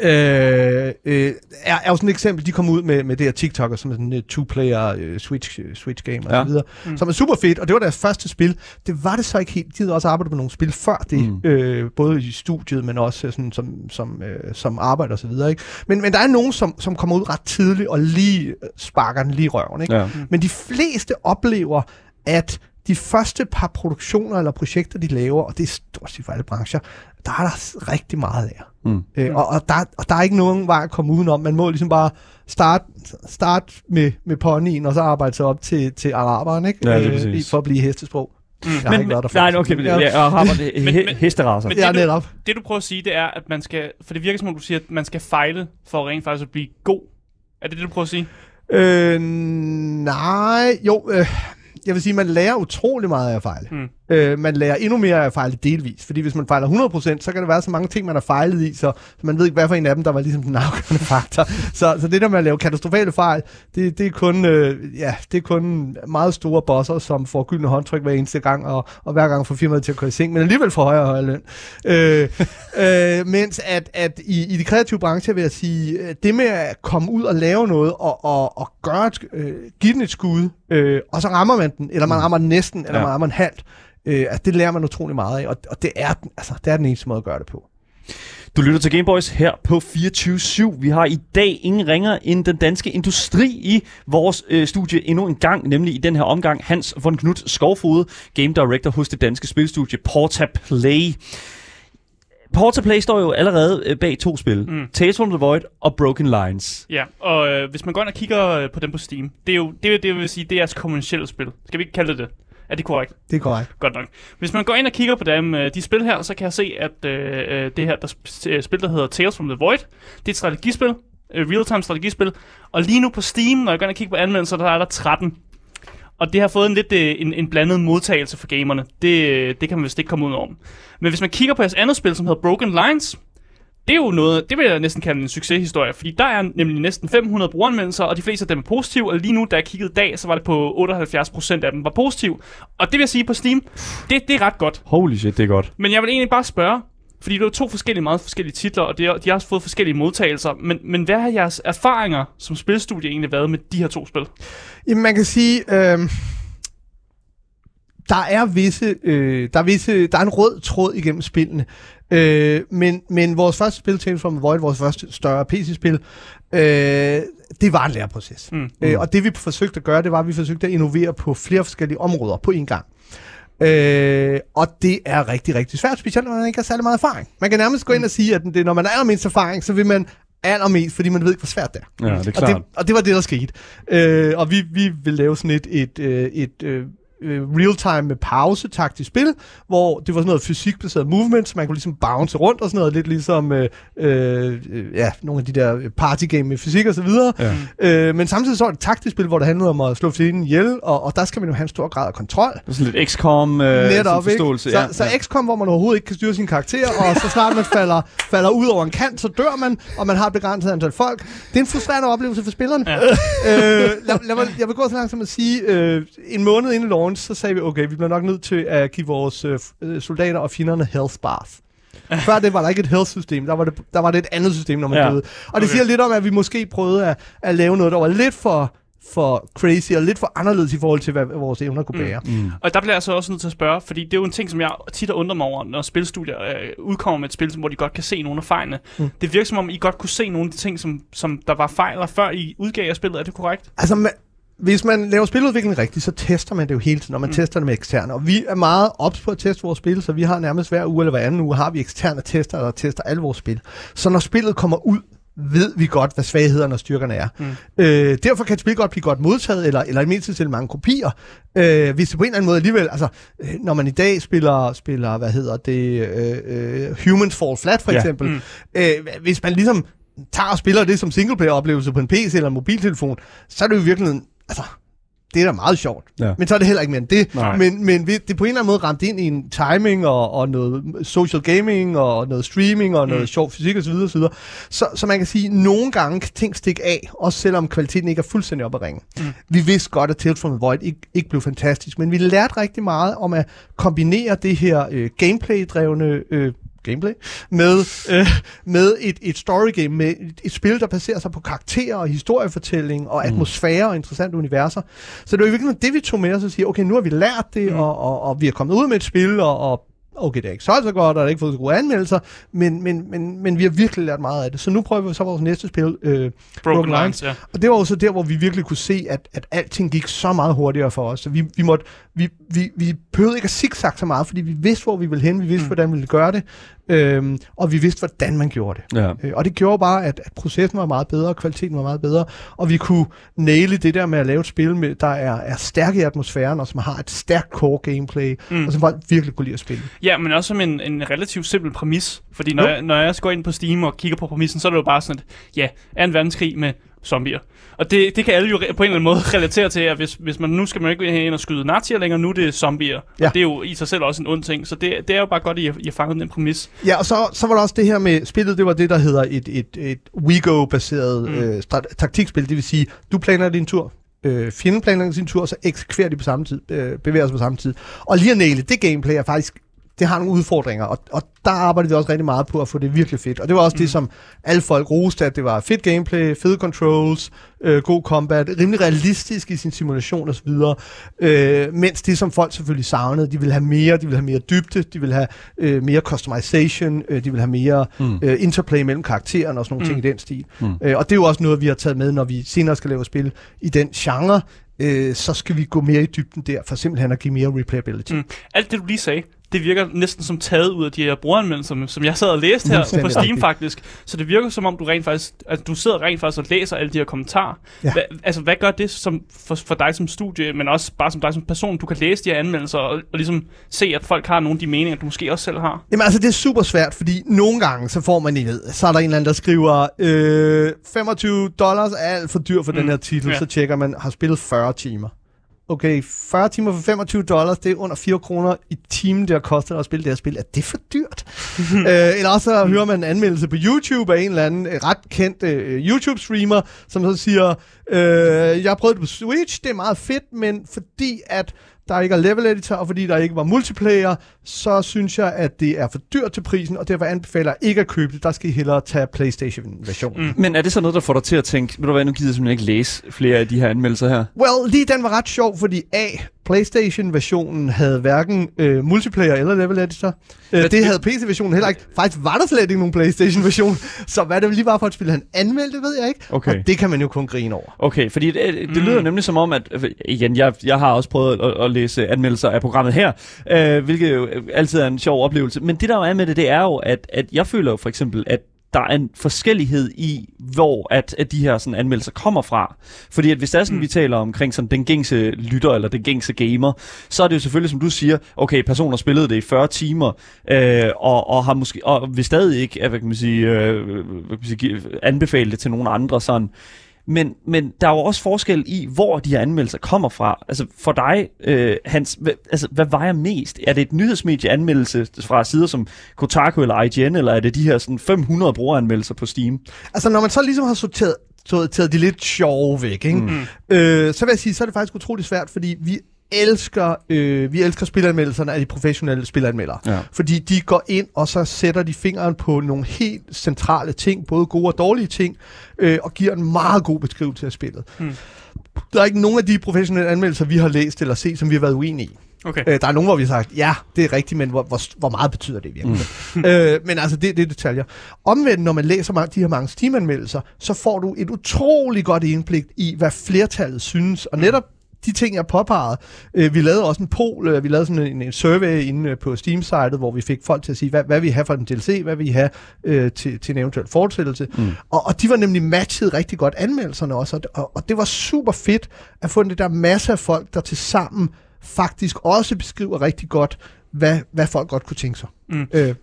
Øh, øh, er, er jo sådan et eksempel, de kom ud med, med det her TikToker, som er sådan et two-player uh, Switch, Switch game og Ja. så videre, mm. som er super fedt, og det var deres første spil. Det var det så ikke helt. De havde også arbejdet på nogle spil før det, Mm. mm. øh, både i studiet, men også øh, sådan, som, som, øh, som arbejde og så videre. Ikke? Men, men der er nogen, som, som kommer ud ret tidligt og lige øh, sparker den lige røven. Ikke? Ja. Men de fleste oplever, at de første par produktioner eller projekter, de laver, og det er stort set for alle brancher, der er der rigtig meget af. Mm. Øh, og, og, der, og der er ikke nogen vej at komme udenom. Man må ligesom bare starte start med, med ponyen, og så arbejde sig op til, til araberen, ikke? Ja, lige Øh, for at blive hestesprog. Mm. Jeg har Men, ikke været nej, okay, men, ja, jeg har det, Men- he, men- hesteraser. men- Ja, det, du- netop. Det du prøver at sige, det er, at man skal... For det virker som om, du siger, at man skal fejle for rent faktisk at blive god. Er det det, du prøver at sige? Øh, nej, jo, øh, jeg vil sige, man lærer utrolig meget af at fejle. Mm. Øh, man lærer endnu mere af at fejle delvis, fordi hvis man fejler 100%, så kan der være så mange ting, man har fejlet i, så, så man ved ikke, hvad for en af dem, der var ligesom den afgørende faktor. Så, så det der med at lave katastrofale fejl, det, det, er kun, øh, ja, det er kun meget store bosser, som får gyldne håndtryk hver eneste gang, og, og hver gang får firmaet til at køre i seng, men alligevel får højere og højere løn. Øh, øh, mens at, at i, i de kreative brancher vil jeg sige, øh, det med at komme ud og lave noget, og, og, og gøre et, øh, give den et skud, øh, og så rammer man den, eller man rammer den næsten, eller Ja. man rammer den halvt, øh, altså det lærer man utrolig meget af, og, og det, er, den- altså, det er den eneste måde at gøre det på. Du lytter til Gameboys her på 24-7. Vi har i dag ingen ringer end den danske industri i vores øh, studie endnu en gang, nemlig i den her omgang Hans von Knudt Skovfod, Game Director hos det danske spilstudie Porta Play. Porta Play står jo allerede øh, bag to spil. Mm. Tales from the Void og Broken Lines. Ja, og øh, hvis man går ind og kigger øh, på dem på Steam, det er jo det, er det vil sige, det er jeres kommercielle spil. Skal vi ikke kalde det det? Er det korrekt? Det er korrekt. Godt nok. Hvis man går ind og kigger på dem, øh, de spil her, så kan jeg se, at øh, øh, det her der øh, spil, der hedder Tales from the Void, det er et strategispil, real-time strategispil, og lige nu på Steam, når jeg går ind og kigger på anmeldelser, der er der 13. Og det har fået en lidt øh, en, en blandet modtagelse for gamerne. Det, det kan man vist ikke komme ud over. Men hvis man kigger på jeres andet spil, som hedder Broken Lines, det er jo noget, det vil jeg næsten kalde en succeshistorie, fordi der er nemlig næsten 500 brugeranmeldelser, og de fleste af dem er positive, og lige nu, da jeg kiggede i dag, så var det på 78% af dem var positive. Og det vil jeg sige på Steam, det, det er ret godt. Holy shit, det er godt. Men jeg vil egentlig bare spørge, fordi det er jo to forskellige, meget forskellige titler, og det de har også fået forskellige modtagelser, men, men hvad har jeres erfaringer som spilstudie egentlig været med de her to spil? Jamen, man kan sige, øh, der er visse, øh, der er visse, der er en rød tråd igennem spillene. Øh, men, men vores første spil, Tales from the Void, vores første større PC-spil, øh, det var en læreproces. Mm. Øh, og det vi forsøgte at gøre, det var, at vi forsøgte at innovere på flere forskellige områder på én gang. Øh, og det er rigtig, rigtig svært, specielt når man ikke har særlig meget erfaring. Man kan nærmest gå ind og sige, at det, når man er allermindst erfaring, så vil man allermest, fordi man ved ikke, hvor svært det er. Ja, det er Og klart. det, og det var det, der skete. Øh, og vi, vi vil lave sådan et, et, øh, et øh, real-time med pause taktisk spil, hvor det var sådan noget fysikbaseret movement, så man kunne ligesom bounce rundt og sådan noget, lidt ligesom øh, øh, ja, nogle af de der partygame med fysik og så videre. Ja. Øh, men samtidig så var det et taktisk spil, hvor det handlede om at slå fjenden ihjel, og, og der skal man jo have en stor grad af kontrol. Det er sådan lidt XCOM øh, Netop, forståelse. ikke? Så, ja, så ja. XCOM, hvor man overhovedet ikke kan styre sin karakter, og så snart man falder, falder ud over en kant, så dør man, og man har et begrænset antal folk. Det er en frustrerende oplevelse for spillerne. Ja. øh, lad, lad, mig- jeg vil gå så langt som at sige, øh, en måned inden launch, så sagde vi, okay, vi bliver nok nødt til at give vores øh, øh, soldater og fjenderne health bars. Før det var der ikke et health-system, der var det, der var det et andet system, når man Ja. døde. Og det Okay. siger lidt om, at vi måske prøvede at, at lave noget, der var lidt for, for crazy, og lidt for anderledes i forhold til, hvad vores evner kunne Mm. bære. Mm. Og der bliver jeg så også nødt til at spørge, fordi det er jo en ting, som jeg tit har undret mig over, når spilstudier øh, udkommer med et spil, hvor de godt kan se nogle af fejlene. Mm. Mm. Det virker som om, I godt kunne se nogle af de ting, som, som der var fejl, før I udgav spillet. Er det korrekt? Altså, man, hvis man laver spiludvikling rigtigt, så tester man det jo hele tiden, når man Mm. tester det med eksterne. Og vi er meget ops på at teste vores spil, så vi har nærmest hver uge eller hver anden uge, har vi eksterne tester, der tester alle vores spil. Så når spillet kommer ud, ved vi godt, hvad svaghederne og styrkerne er. Mm. Øh, derfor kan et spil godt blive godt modtaget, eller, eller i mindst til mange kopier. Øh, hvis det på en eller anden måde alligevel, altså, øh, når man i dag spiller, spiller hvad hedder det, øh, øh, Humans Fall Flat for Ja. eksempel, mm. øh, hvis man ligesom tager og spiller det som singleplayer-oplevelse på en PC eller en mobiltelefon, så er det jo i virkeligheden, altså, det er da meget sjovt. Ja. Men så er det heller ikke mere end det. Nej. Men, men vi- det er på en eller anden måde ramt ind i en timing og, og noget social gaming og noget streaming og noget Mm. sjov fysik osv. osv. Så, så man kan sige, at nogle gange kan ting stikke af, også selvom kvaliteten ikke er fuldstændig op at ringe. Mm. Vi vidste godt, at Tales from the Void ikke, ikke blev fantastisk, men vi lærte rigtig meget om at kombinere det her øh, gameplay-drevne øh, gameplay med, øh, med et, et story game, med et, et spil, der baserer sig på karakterer og historiefortælling og atmosfære og interessante universer. Så det var i virkeligheden det, vi tog med os og siger, okay, nu har vi lært det, Mm. mm. og, og, og vi er kommet ud med et spil, og, og okay, det er ikke solgt så godt, og der er ikke fået så gode anmeldelser, men, men, men, men vi har virkelig lært meget af det. Så nu prøver vi så vores næste spil, øh, Broken, Broken Lines, ja. og det var jo så der, hvor vi virkelig kunne se, at, at alting gik så meget hurtigere for os. Så vi, vi, måtte, vi, vi, vi behøvede ikke at zigzag så meget, fordi vi vidste, hvor vi ville hen, vi vidste, mm. hvordan vi ville gøre det, øhm, og vi vidste, hvordan man gjorde det. Ja. Øh, og det gjorde bare, at, at processen var meget bedre, og kvaliteten var meget bedre, og vi kunne næle det der med at lave et spil, med, der er, er stærk i atmosfæren, og som har et stærkt core gameplay, Mm. og som folk virkelig kunne lide at spille. Ja, men også som en, en relativt simpel præmis. Fordi når Jo. jeg, når jeg går ind på Steam og kigger på præmissen, så er det jo bare sådan, at ja, er en verdenskrig med zombier. Og det, det kan alle jo på en eller anden måde relatere til, at hvis, hvis man nu skal man ikke ind og skyde nazier længere, nu er det zombier. Ja. Og det er jo i sig selv også en ond ting. Så det, det er jo bare godt, at I har, I har fanget den præmis. Ja, og så, så var der også det her med spillet, det var det, der hedder et, et, et WeGo-baseret Mm. øh, taktikspil. Det vil sige, du planer din tur, øh, fjenden planlægger sin tur, og så eksekverer de på samme tid, øh, bevæger sig på samme tid. Og lige at næle det gameplay er faktisk, det har nogle udfordringer, og, og der arbejder vi også rigtig meget på at få det virkelig fedt. Og det var også mm. det, som alle folk roste, at det var fedt gameplay, fede controls, øh, god combat, rimelig realistisk i sin simulation osv. Øh, mens det, som folk selvfølgelig savnede, de ville have mere, de ville have mere dybde, de ville have øh, mere customization, øh, de ville have mere Mm. øh, interplay mellem karaktererne og sådan nogle Mm. ting i den stil. Mm. Øh, og det er jo også noget, vi har taget med, når vi senere skal lave spil i den genre, øh, så skal vi gå mere i dybden der, for simpelthen at give mere replayability. Mm. Alt det, du lige sagde, det virker næsten som taget ud af de her brugeranmeldelser, som jeg sad og læste her på Steam faktisk. Så det virker som om, du rent faktisk, at du sidder rent faktisk og læser alle de her kommentarer. Ja. Hva, altså, hvad gør det som, for, for dig som studie, men også bare som dig som person? Du kan læse de her anmeldelser og, og ligesom se, at folk har nogle af de meninger, du måske også selv har. Jamen altså, det er super svært, fordi nogle gange, så får man i ved, så er der en eller anden, der skriver, øh, 25 dollars er alt for dyr for mm. Den her titel, ja. så tjekker man, har spillet 40 timer. Okay, 40 timer for 25 dollars, det er under 4 kroner i timen, det har kostet at spille det her spil. Er det for dyrt? øh, eller også så hører man en anmeldelse på YouTube af en eller anden øh, ret kendt øh, YouTube-streamer, som så siger, øh, jeg prøvet det på Switch, det er meget fedt, men fordi at der ikke er level editor, og fordi der ikke var multiplayer, så synes jeg, at det er for dyrt til prisen, og derfor anbefaler jeg ikke at købe det. Der skal I hellere tage Playstation-versionen. Mm. Men er det så noget, der får dig til at tænke, ved du hvad, nu gider jeg simpelthen ikke læse flere af de her anmeldelser her? Well, lige den var ret sjov, fordi A, Playstation-versionen havde hverken øh, multiplayer eller level editor. Øh, det havde PC-versionen heller ikke. Faktisk var der slet ikke nogen Playstation-version, så hvad det lige var for et spil, han anmeldte, ved jeg ikke. Okay. Og det kan man jo kun grine over. Okay, fordi det, det Mm. lyder nemlig som om, at øh, igen, jeg, jeg har også prøvet at, at læse anmeldelser af programmet her, øh, hvilket jo altid er en sjov oplevelse. Men det der jo er med det, det er jo, at, at jeg føler jo for eksempel, at der er en forskellighed i, hvor at, at de her sådan, anmeldelser kommer fra. Fordi at hvis det er sådan, Mm. vi taler omkring sådan, den gængse lytter, eller den gængse gamer, så er det jo selvfølgelig, som du siger, okay, personer spillede det i 40 timer, øh, og, og, har måske, og vil stadig ikke øh, hvad kan man sige, øh, hvad kan man sige, anbefale det til nogle andre sådan. Men, men der er jo også forskel i, hvor de her anmeldelser kommer fra. Altså for dig, øh, Hans, hvad, altså, hvad vejer mest? Er det et nyhedsmedie-anmeldelse fra sider som Kotaku eller IGN, eller er det de her sådan 500 brugeranmeldelser på Steam? Altså, når man så ligesom har sorteret, sorteret de lidt sjove væk, ikke? Mm. Øh, så vil jeg sige, så er det faktisk utrolig svært, fordi vi elsker, øh, vi elsker spilanmeldelserne af de professionelle spilanmeldere. Ja. Fordi de går ind, og så sætter de fingeren på nogle helt centrale ting, både gode og dårlige ting, øh, og giver en meget god beskrivelse af spillet. Mm. Der er ikke nogen af de professionelle anmeldelser, vi har læst eller set, som vi har været uenige i. Okay. Øh, der er nogen, hvor vi har sagt, ja, det er rigtigt, men hvor, hvor, hvor meget betyder det virkelig? Mm. øh, men altså, det, det er detaljer. Omvendt, når man læser mange, de her mange Steam-anmeldelser, så får du et utroligt godt indblik i, hvad flertallet synes. Og netop de ting, jeg påpegede, øh, vi lavede også en poll, øh, vi lavede sådan en, en survey inde øh, på Steam-sitet, hvor vi fik folk til at sige, hvad, hvad vil I have for en DLC, hvad vil I have øh, til, til en eventuel fortsættelse. Mm. Og, og de var nemlig matchet rigtig godt anmeldelserne også, og, og, og det var super fedt at få det der masse af folk, der til sammen faktisk også beskriver rigtig godt, hvad, hvad folk godt kunne tænke sig. Mm. Øh,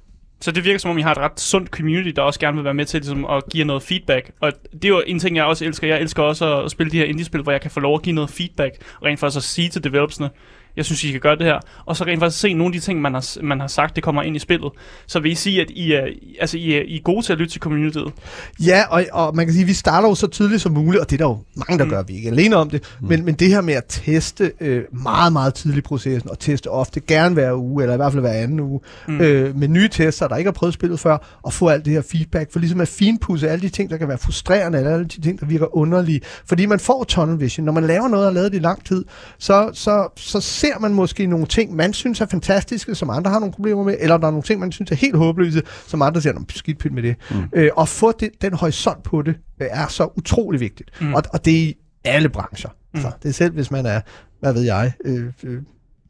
så det virker som om, I har et ret sundt community, der også gerne vil være med til ligesom, at give noget feedback. Og det er jo en ting, jeg også elsker. Jeg elsker også at spille de her indie-spil, hvor jeg kan få lov at give noget feedback, og rent faktisk at sige til developersne, jeg synes, I kan gøre det her. Og så rent faktisk se nogle af de ting, man har, man har sagt, det kommer ind i spillet. Så vil I sige, at I er, altså, I er, I er gode til at lytte til communityet? Ja, og, og man kan sige, at vi starter jo så tidligt som muligt, og det er der jo mange, der mm. gør, vi ikke alene om det, mm. men, men det her med at teste øh, meget, meget tidligt i processen, og teste ofte gerne hver uge, eller i hvert fald hver anden uge, mm. øh, med nye tester, der ikke har prøvet spillet før, og få alt det her feedback, for ligesom at finpudse alle de ting, der kan være frustrerende, eller alle de ting, der virker underlige, fordi man får tunnel vision. Når man laver noget og har lavet det i lang tid, så, så, så ser man måske nogle ting, man synes er fantastiske, som andre har nogle problemer med, eller der er nogle ting, man synes er helt håbløse, som andre siger, skidt pyt med det. Mm. Øh, og få det, den horisont på det, øh, er så utrolig vigtigt. Mm. Og, og det er i alle brancher. Mm. Altså, det er selv, hvis man er, hvad ved jeg, øh, øh,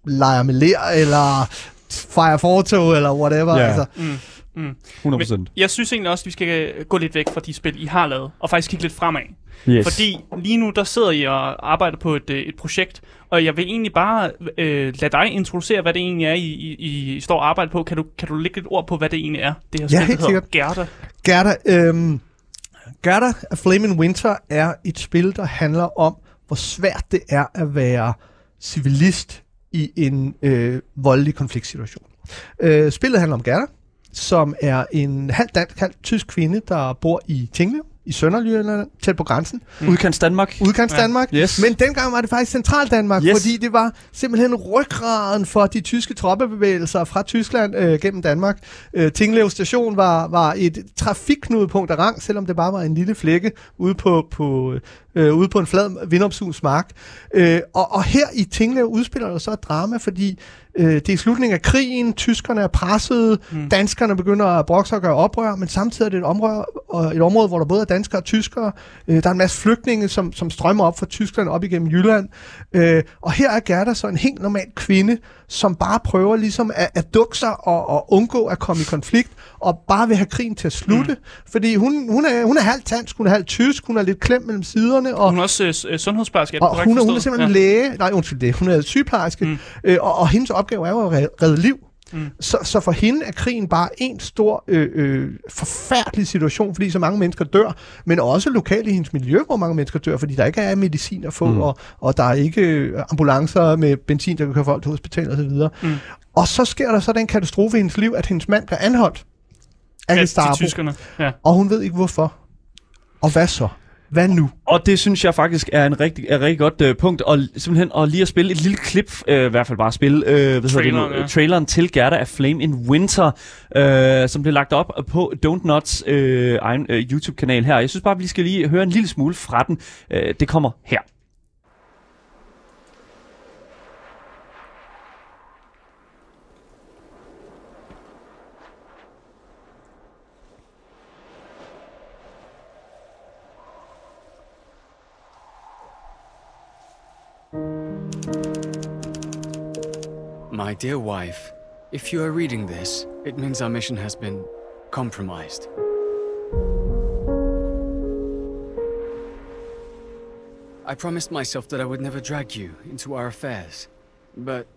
leger med ler, eller fejrer fortog, eller whatever. Ja. Altså, Mm. Mm. 100%. Men jeg synes egentlig også, at vi skal gå lidt væk fra de spil, I har lavet, og faktisk kigge lidt fremad. yes. Fordi lige nu, der sidder I og arbejder på et, øh, et projekt, og jeg vil egentlig bare øh, lade dig introducere, hvad det egentlig er, I, I, I står og arbejder på. Kan du, kan du lægge et ord på, hvad det egentlig er, det her spil, Ja, helt hedder Gerda? Gerda, øhm, Gerda af Flaming Winter er et spil, der handler om, hvor svært det er at være civilist i en øh, voldelig konfliktsituation. Øh, spillet handler om Gerda, som er en halv dansk, halv tysk kvinde, der bor i Tinglev i Sønderjylland, tæt på grænsen. Udkants Danmark. Udkants Ja. Danmark. Yes. Men dengang var det faktisk Central Danmark, Yes. fordi det var simpelthen ryggraden for de tyske troppebevægelser fra Tyskland øh, gennem Danmark. Øh, Tinglev station var, var et trafikknudepunkt af rang, selvom det bare var en lille flække ude på, på, øh, ude på en flad vindopsugens mark. Øh, og, og her i Tinglev udspiller der så et drama, fordi øh, det er slutningen af krigen, tyskerne er presset, mm. danskerne begynder at brokse og gøre oprør, men samtidig er det et område, og et område hvor der både er danskere og tyskere. Øh, der er en masse flygtninge, som, som strømmer op fra Tyskland op igennem Jylland. Øh, og her er Gerda så en helt normal kvinde, som bare prøver ligesom at, at dukke sig og, og undgå at komme i konflikt, og bare vil have krigen til at slutte. Mm. Fordi hun, hun, er, hun er halvt dansk, hun er halvt tysk, hun er lidt klemt mellem siderne, og, Hun er også øh, øh, sundhedsplejerske, er det og korrekt hun, hun er simpelthen ja. læge. Nej, undskyld det. Hun er sygeplejerske. Mm. Øh, og, og hendes opgave er jo at redde liv. Mm. Så, så for hende er krigen bare en stor øh, øh, forfærdelig situation, fordi så mange mennesker dør, men også lokalt i hendes miljø, hvor mange mennesker dør, fordi der ikke er medicin at få, mm. og, og der er ikke øh, ambulancer med benzin, der kan køre folk til hospitalet osv. Mm. Og så sker der så den katastrofe i hendes liv, at hendes mand bliver anholdt af Ja, Gestapo. Ja. og hun ved ikke hvorfor. Og hvad så? Hvad nu? Og det synes jeg faktisk er en rigtig, er et rigtig godt øh, punkt, og simpelthen at lige at spille et lille klip, øh, i hvert fald bare spille, øh, hvad hedder det Traileren, nu, ja. traileren til Gerda af Flame in Winter, øh, som blev lagt op på Don't Nuts øh, egen øh, YouTube-kanal her. Jeg synes bare, vi skal lige høre en lille smule fra den. Øh, det kommer her. My dear wife, if you are reading this, it means our mission has been compromised. I promised myself that I would never drag you into our affairs, but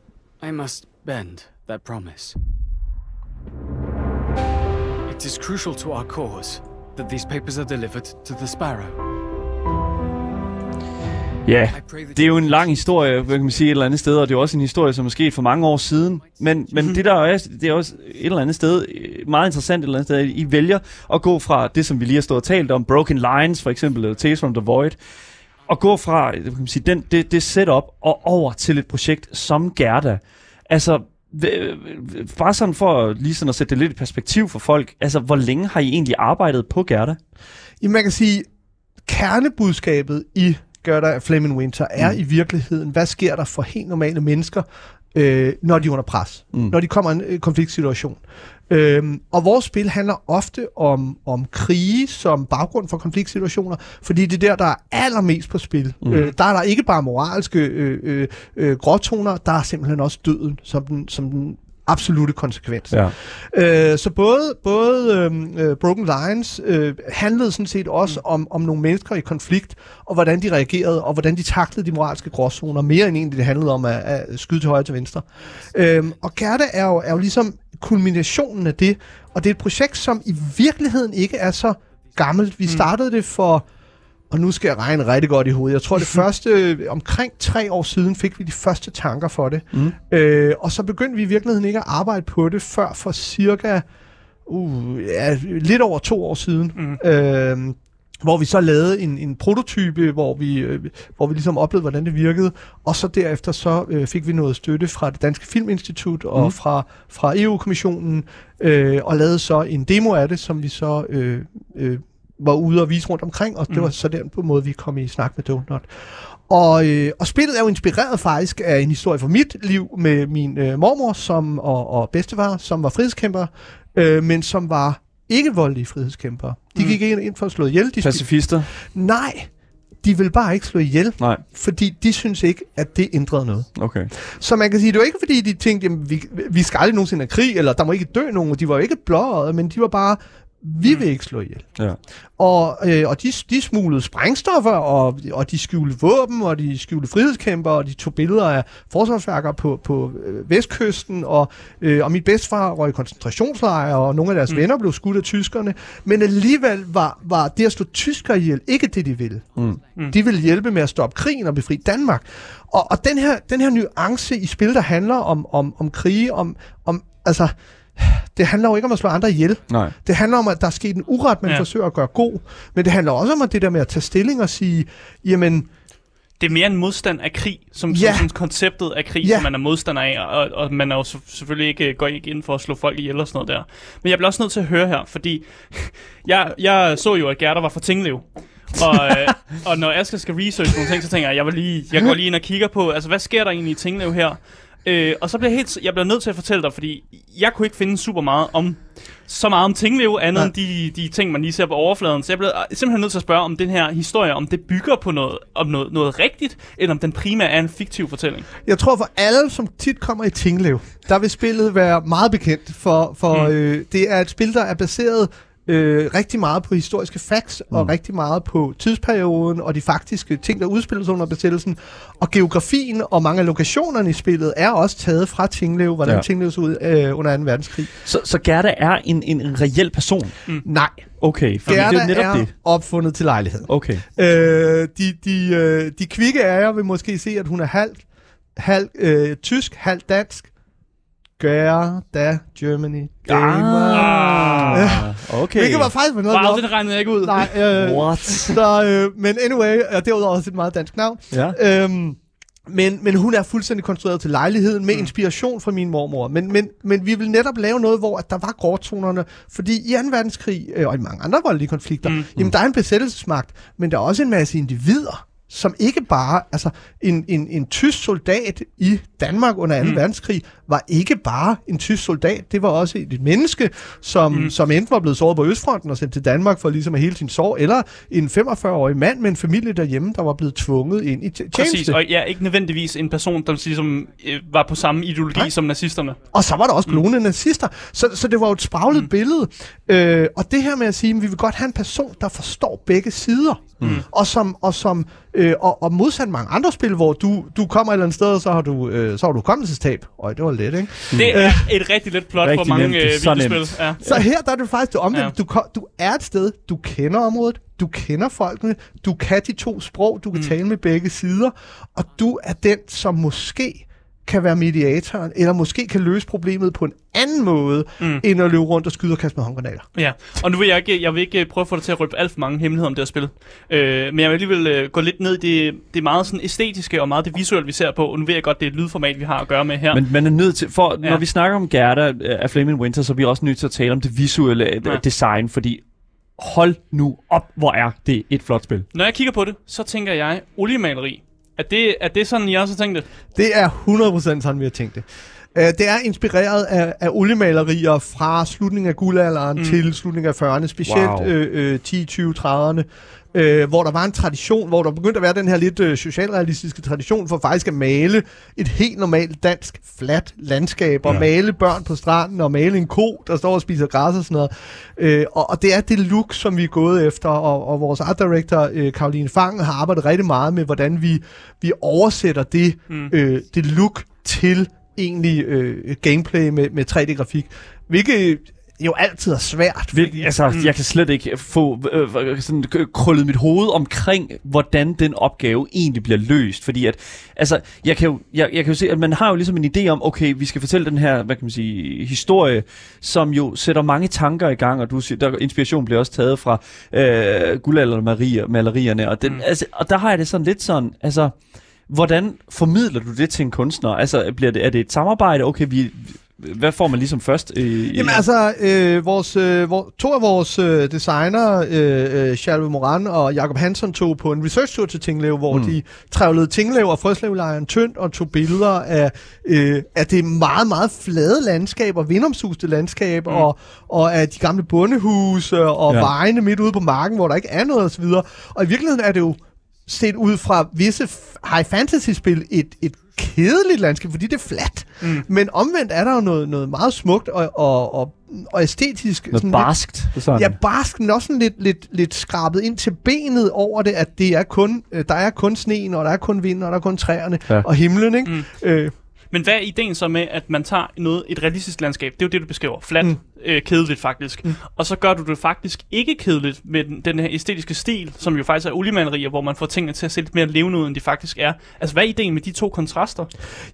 I must bend that promise. It is crucial to our cause that these papers are delivered to the Sparrow. Ja, det er jo en lang historie, kan man sige, et eller andet sted, og det er også en historie, som er sket for mange år siden. Men, men det der er, det er også et eller andet sted, øh, meget interessant et eller andet sted, at I vælger at gå fra det, som vi lige har stået og talt om, Broken Lines for eksempel, eller Tales from the Void, og gå fra hvad kan man sige, den, det, det setup og over til et projekt som Gerda. Altså, v- bare sådan for lige sådan at sætte det lidt i perspektiv for folk, altså, hvor længe har I egentlig arbejdet på Gerda? Jamen, man kan sige, kernebudskabet i Gør der Flaming Winter er mm. i virkeligheden, hvad sker der for helt normale mennesker øh, når de er under pres, Mm. mm. når de kommer i en øh, konfliktsituation. Øhm, og vores spil handler ofte om, om krige som baggrund for konfliktsituationer, fordi det er der, der er allermest på spil. Mm. Øh, der er der ikke bare moralske øh, øh, øh, gråtoner, der er simpelthen også døden som den, som den absolute konsekvens. Ja. Øh, så både, både øhm, øh, Broken Lines øh, handlede sådan set også mm. om, om nogle mennesker i konflikt, og hvordan de reagerede, og hvordan de taklede de moralske gråzoner, mere end egentlig det handlede om at, at skyde til højre og til venstre. Øhm, og Gerda er jo, er jo ligesom kulminationen af det, og det er et projekt, som i virkeligheden ikke er så gammelt. Vi startede det for, og nu skal jeg regne rigtig godt i hovedet, jeg tror det første, omkring tre år siden fik vi de første tanker for det. Mm. Øh, og så begyndte vi i virkeligheden ikke at arbejde på det før for cirka uh, ja, lidt over to år siden. Mm. Øh, hvor vi så lavede en, en prototype, hvor vi, øh, hvor vi ligesom oplevede, hvordan det virkede. Og så derefter så øh, fik vi noget støtte fra det Danske Filminstitut og Mhm. fra, fra EU-kommissionen, øh, og lavede så en demo af det, som vi så øh, øh, var ude og vise rundt omkring, og det Mhm. var så den på måde, vi kom i snak med Donut. Og, øh, og spillet er jo inspireret faktisk af en historie fra mit liv med min øh, mormor som, og, og bedstefar, som var frihedskæmper, øh, men som var ikke voldelige frihedskæmpere. De Mm. gik ind, ind for at slå ihjel. De Pacifister? Nej, de vil bare ikke slå ihjel, Nej. fordi de synes ikke, at det ændrede noget. Okay. Så man kan sige, det var ikke fordi, de tænkte, jamen, vi, vi skal aldrig nogensinde have krig, eller der må ikke dø nogen. De var jo ikke blåøjet, men de var bare, vi vil ikke slå ihjel. Ja. Og, øh, og de, de smuglede sprængstoffer, og, og de skjulte våben, og de skjulte frihedskæmper, og de tog billeder af forsvarsværker på, på øh, vestkysten, og, øh, og mit bedstefar røg i koncentrationslejre, og nogle af deres Mm. mm. venner blev skudt af tyskerne. Men alligevel var, var det at slå tyskere ihjel ikke det, de ville. Mm. Mm. De ville hjælpe med at stoppe krigen og befri Danmark. Og, og den, her, den her nuance i spil, der handler om, om, om krige, om, om altså, det handler jo ikke om at slå andre ihjel. Nej. Det handler om, at der er sket en uret, man Ja. forsøger at gøre god. Men det handler også om at det der med at tage stilling og sige, jamen, Det er mere en modstand af krig, som, Ja. som, som konceptet af krig, Ja. som man er modstander af, og, og man er jo selvfølgelig ikke går ikke ind for at slå folk ihjel og sådan noget der. Men jeg bliver også nødt til at høre her, fordi jeg, jeg så jo, at Gerda var fra Tinglev. og, øh, og når Asger skal research nogle ting, så tænker jeg, jeg, vil lige, jeg går lige ind og kigger på, altså hvad sker der egentlig i Tinglev her? Øh, og så bliver jeg, helt, jeg bliver nødt til at fortælle dig, fordi jeg kunne ikke finde super meget om så meget om Tinglev, andet Nej. end de, de ting, man lige ser på overfladen. Så jeg bliver simpelthen nødt til at spørge, om den her historie, om det bygger på noget, om noget, noget rigtigt, eller om den primært er en fiktiv fortælling. jeg tror for alle, som tit kommer i Tinglev, der vil spillet være meget bekendt, for, for mm. øh, det er et spil, der er baseret øh, rigtig meget på historiske facts, mm. og rigtig meget på tidsperioden, og de faktiske ting, der udspiller sig under besættelsen. Og geografien og mange af lokationerne i spillet er også taget fra Tinglev, hvordan Ja. Tinglev så ud øh, under 2. verdenskrig. Så, så Gerda er en, en, en reel person? Nej, Okay, for det er Gerda netop er det. opfundet til lejligheden. Okay. Øh, de, de, øh, de kvikke ærer vil måske se, at hun er halvt halv, øh, tysk, halvt dansk. Gerda, Germany, Gamer. Ah, okay. Hvilket var faktisk noget Wow, det regnede jeg ikke ud. Nej, øh, What? så, øh, men anyway, og derudover også et meget dansk navn. Ja. Øhm, men, men hun er fuldstændig konstrueret til lejligheden med inspiration fra min mormor. Men, men, men vi vil netop lave noget, hvor at der var gråtonerne. Fordi i 2. verdenskrig, øh, og i mange andre voldelige konflikter, Mm. mm. jamen der er en besættelsesmagt, men der er også en masse individer, som ikke bare, altså en, en, en tysk soldat i Danmark under 2. Mm. Mm. verdenskrig, var ikke bare en tysk soldat, det var også et, menneske, som, Mm. som enten var blevet såret på Østfronten og sendt til Danmark for ligesom at hele sin sorg, eller en 45-årig mand med en familie derhjemme, der var blevet tvunget ind i tj- Præcis, tjeneste. og jeg er ikke nødvendigvis en person, der ligesom, øh, var på samme ideologi Nej. som nazisterne. Og så var der også mm. nazister. Så, så det var jo et spraglet mm. billede. Øh, og det her med at sige, at vi vil godt have en person, der forstår begge sider. Mm. Og som, og, som øh, og, og modsat mange andre spil, hvor du, du kommer et eller andet sted, og så har du, øh, så har du kommelsestab. Og det var let, ikke? Det er et rigtig let plot for Rigtig mange nemt, øh, så videospil. Ja. Så her der er det faktisk det omvendte. Ja. Du, du er et sted, du kender området, du kender folkene, du kan de to sprog, du kan mm. tale med begge sider, og du er den, som måske kan være mediatoren, eller måske kan løse problemet på en anden måde, Mm. end at løbe rundt og skyde og kaste med håndgranater. Ja, og nu vil jeg ikke, jeg vil ikke øh, prøve at få dig til at røbe alt for mange hemmeligheder om det her spil. Øh, men jeg vil alligevel øh, gå lidt ned i det, det meget sådan æstetiske og meget det visuelle, vi ser på. Og nu ved jeg godt, det er et lydformat, vi har at gøre med her. Men man er nødt til, for Ja. når vi snakker om Gerda øh, af Flaming Winter, så er vi også nødt til at tale om det visuelle ja. design, fordi hold nu op, hvor er det et flot spil. Når jeg kigger på det, så tænker jeg oliemaleri, Er det, er det sådan, I også har tænkt det? Det er 100% sådan, vi har tænkt det. Uh, det er inspireret af, af oliemalerier fra slutningen af guldalderen mm. til slutningen af 40'erne, specielt Wow. øh, øh, 10, 20, 30'erne. Øh, hvor der var en tradition, hvor der begyndte at være den her lidt øh, socialrealistiske tradition for faktisk at male et helt normalt dansk fladt landskab, og Ja. male børn på stranden, og male en ko, der står og spiser græs og sådan noget. Øh, og, og det er det look, som vi er gået efter, og, og vores art director, øh, Karoline Fang, har arbejdet rigtig meget med, hvordan vi, vi oversætter det, mm. øh, det look til egentlig øh, gameplay med, med 3D-grafik, hvilket jo altid er svært. Vil, altså, mm. jeg kan slet ikke få øh, øh, sådan, k- krøllet mit hoved omkring, hvordan den opgave egentlig bliver løst. Fordi at, altså, jeg kan, jo, jeg, jeg kan jo se, at man har jo ligesom en idé om, okay, vi skal fortælle den her, hvad kan man sige, historie, som jo sætter mange tanker i gang, og du siger, der inspiration bliver også taget fra øh, guldaldermalerierne, og, den, mm. altså, og der har jeg det sådan lidt sådan, altså, hvordan formidler du det til en kunstner? Altså, bliver det, er det et samarbejde? Okay, vi, hvad får man ligesom først? Øh, Jamen altså, øh, vores, øh, hvor, to af vores øh, designer, øh, øh, Charles Moran og Jakob Hansen, tog på en research-tur til Tinglev, hvor Mm. de trævlede Tinglev og Frøslevlejren tyndt og tog billeder af, øh, af det meget, meget flade landskab og vindomsuste landskab mm. og, og af de gamle bondehuse og Ja. vejene midt ude på marken, hvor der ikke er noget osv. Og i virkeligheden er det jo set ud fra visse high fantasy-spil et, et kedeligt landskab, fordi det er fladt. Mm. Men omvendt er der jo noget, noget meget smukt og, og, og, og æstetisk. noget sådan barskt? Sådan. Lidt, ja, barsk, men også sådan lidt, lidt, lidt skrabet ind til benet over det, at det er kun, øh, der er kun sneen, og der er kun vind, og der er kun træerne Ja. og himlen. Ikke? Mm. Øh, Men hvad er ideen så med, at man tager noget, et realistisk landskab, det er jo det, du beskriver, fladt, mm. Øh, kedeligt faktisk, mm. og så gør du det faktisk ikke kedeligt med den, den her æstetiske stil, som jo faktisk er oliemalerier, hvor man får tingene til at se lidt mere levende ud, end de faktisk er. Altså, hvad er ideen med de to kontraster?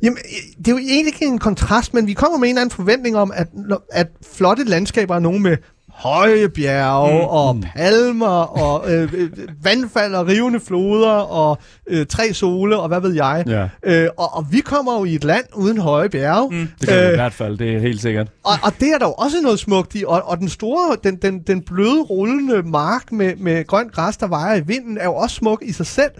Jamen, det er jo egentlig ikke en kontrast, men vi kommer med en eller anden forventning om, at, at flotte landskaber er nogen med høje bjerge mm, og mm. palmer og øh, øh, vandfald og rivende floder og øh, tre sole og hvad ved jeg. Ja, Øh, og, og vi kommer jo i et land uden høje bjerge. Mm. det gør øh, i Øh, hvert fald, det er helt sikkert. Og, og det er der jo også noget smukt i. Og, og den store, den, den, den bløde, rullende mark med, med grønt græs, der vejer i vinden, er jo også smuk i sig selv.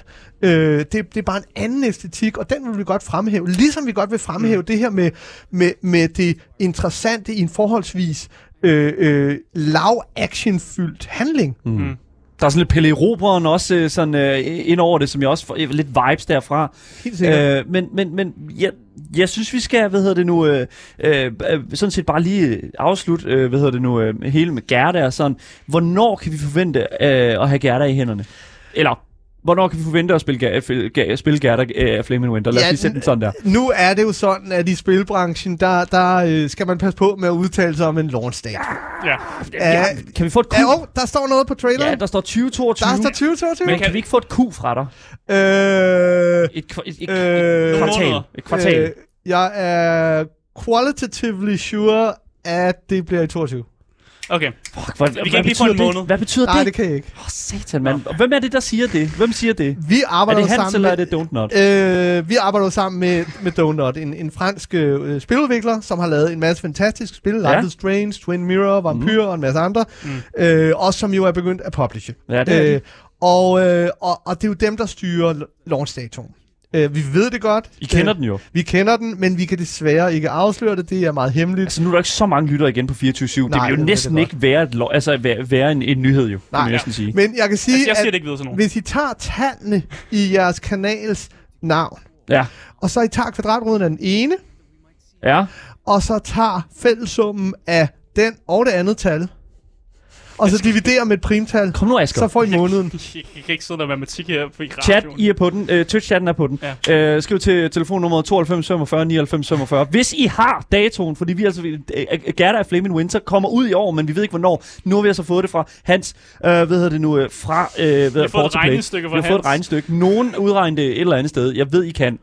Øh, det, det er bare en anden æstetik, og den vil vi godt fremhæve. Ligesom vi godt vil fremhæve mm. det her med, med, med det interessante i en forholdsvis øh, øh, lav actionfyldt handling. Mm. Mm. Der er sådan lidt Pelle Roberen også øh, sådan, øh, ind over det, som jeg også får øh, lidt vibes derfra. Helt sikkert. Øh, men men, men jeg, jeg synes, vi skal, hvad hedder det nu, øh, øh, øh, sådan set bare lige afslutte, øh, hvad hedder det nu, øh, hele med Gerda og sådan. Hvornår kan vi forvente øh, at have Gerda i hænderne? Eller, hvornår kan vi forvente at spille, Ga- spille Gerda af Flaming Winter? Lad os Ja, lige sætte den sådan der. Nu er det jo sådan, at i spilbranchen, der, der øh, skal man passe på med at udtale sig om en launch date. Ja. Ja, kan vi få et Q? Ja, oh, der står noget på traileren. Ja, der står 2022. der står 2022. Men kan vi ikke få et Q fra dig? Øh, Et, kva- et, et, Øh, et kvartal. Et kvartal. Øh, jeg er qualitatively sure, at det bliver i 22. Okay. Fuck, hvad, Vi kan hvad ikke lige få en betyder det? måned. Hvad betyder Nej, det? det kan jeg ikke. Åh, oh, satan, mand. Og Hvem er det, der siger det? Hvem siger det? Vi Er arbejder det jo Hans, sammen eller er med, det Don't Not? øh, vi arbejder sammen med, med Donut, en, en fransk øh, spiludvikler, som har lavet en masse fantastiske spil. Ja. Life is Strange, Twin Mirror, Vampyr mm. og en masse andre. Mm. Øh, og som jo er begyndt at publishe. Ja, det er øh, og, øh, og, og det er jo dem, der styrer launch-datoen. Øh, vi ved det godt. I kender øh, den jo. Vi kender den, men vi kan desværre ikke afsløre det. Det er meget hemmeligt. Altså, nu er der ikke så mange lyttere igen på 24-7. Det vil jo næsten ikke være, et, lo- altså, være, være en, en nyhed, jo. Nej, næsten sige. Men jeg kan sige, Altså, jeg siger at det ikke videre til nogen. hvis I tager tallene i jeres kanals navn, Ja. og så I tager kvadratroden af den ene, Ja. og så tager fællessummen af den og det andet tal, og så dividerer med et primtal, Kom nu, Asger. så får I måneden. Jeg, jeg kan ikke sidde der matematik her på i Chat. I er på den. Uh, Twitch-chatten er på den. Ja. Uh, skriv til telefonnummer 92 45 99 45. Hvis I har datoen, fordi vi altså, uh, Gerda af Flaming Winter kommer ud i år, men vi ved ikke hvornår. Nu har vi altså fået det fra Hans, uh, hvad hedder det nu, uh, fra uh, hvad Vi har fået et regnestykke fra Vi har fået et regnestykke. Nogen udregner det et eller andet sted. Jeg ved, I kan.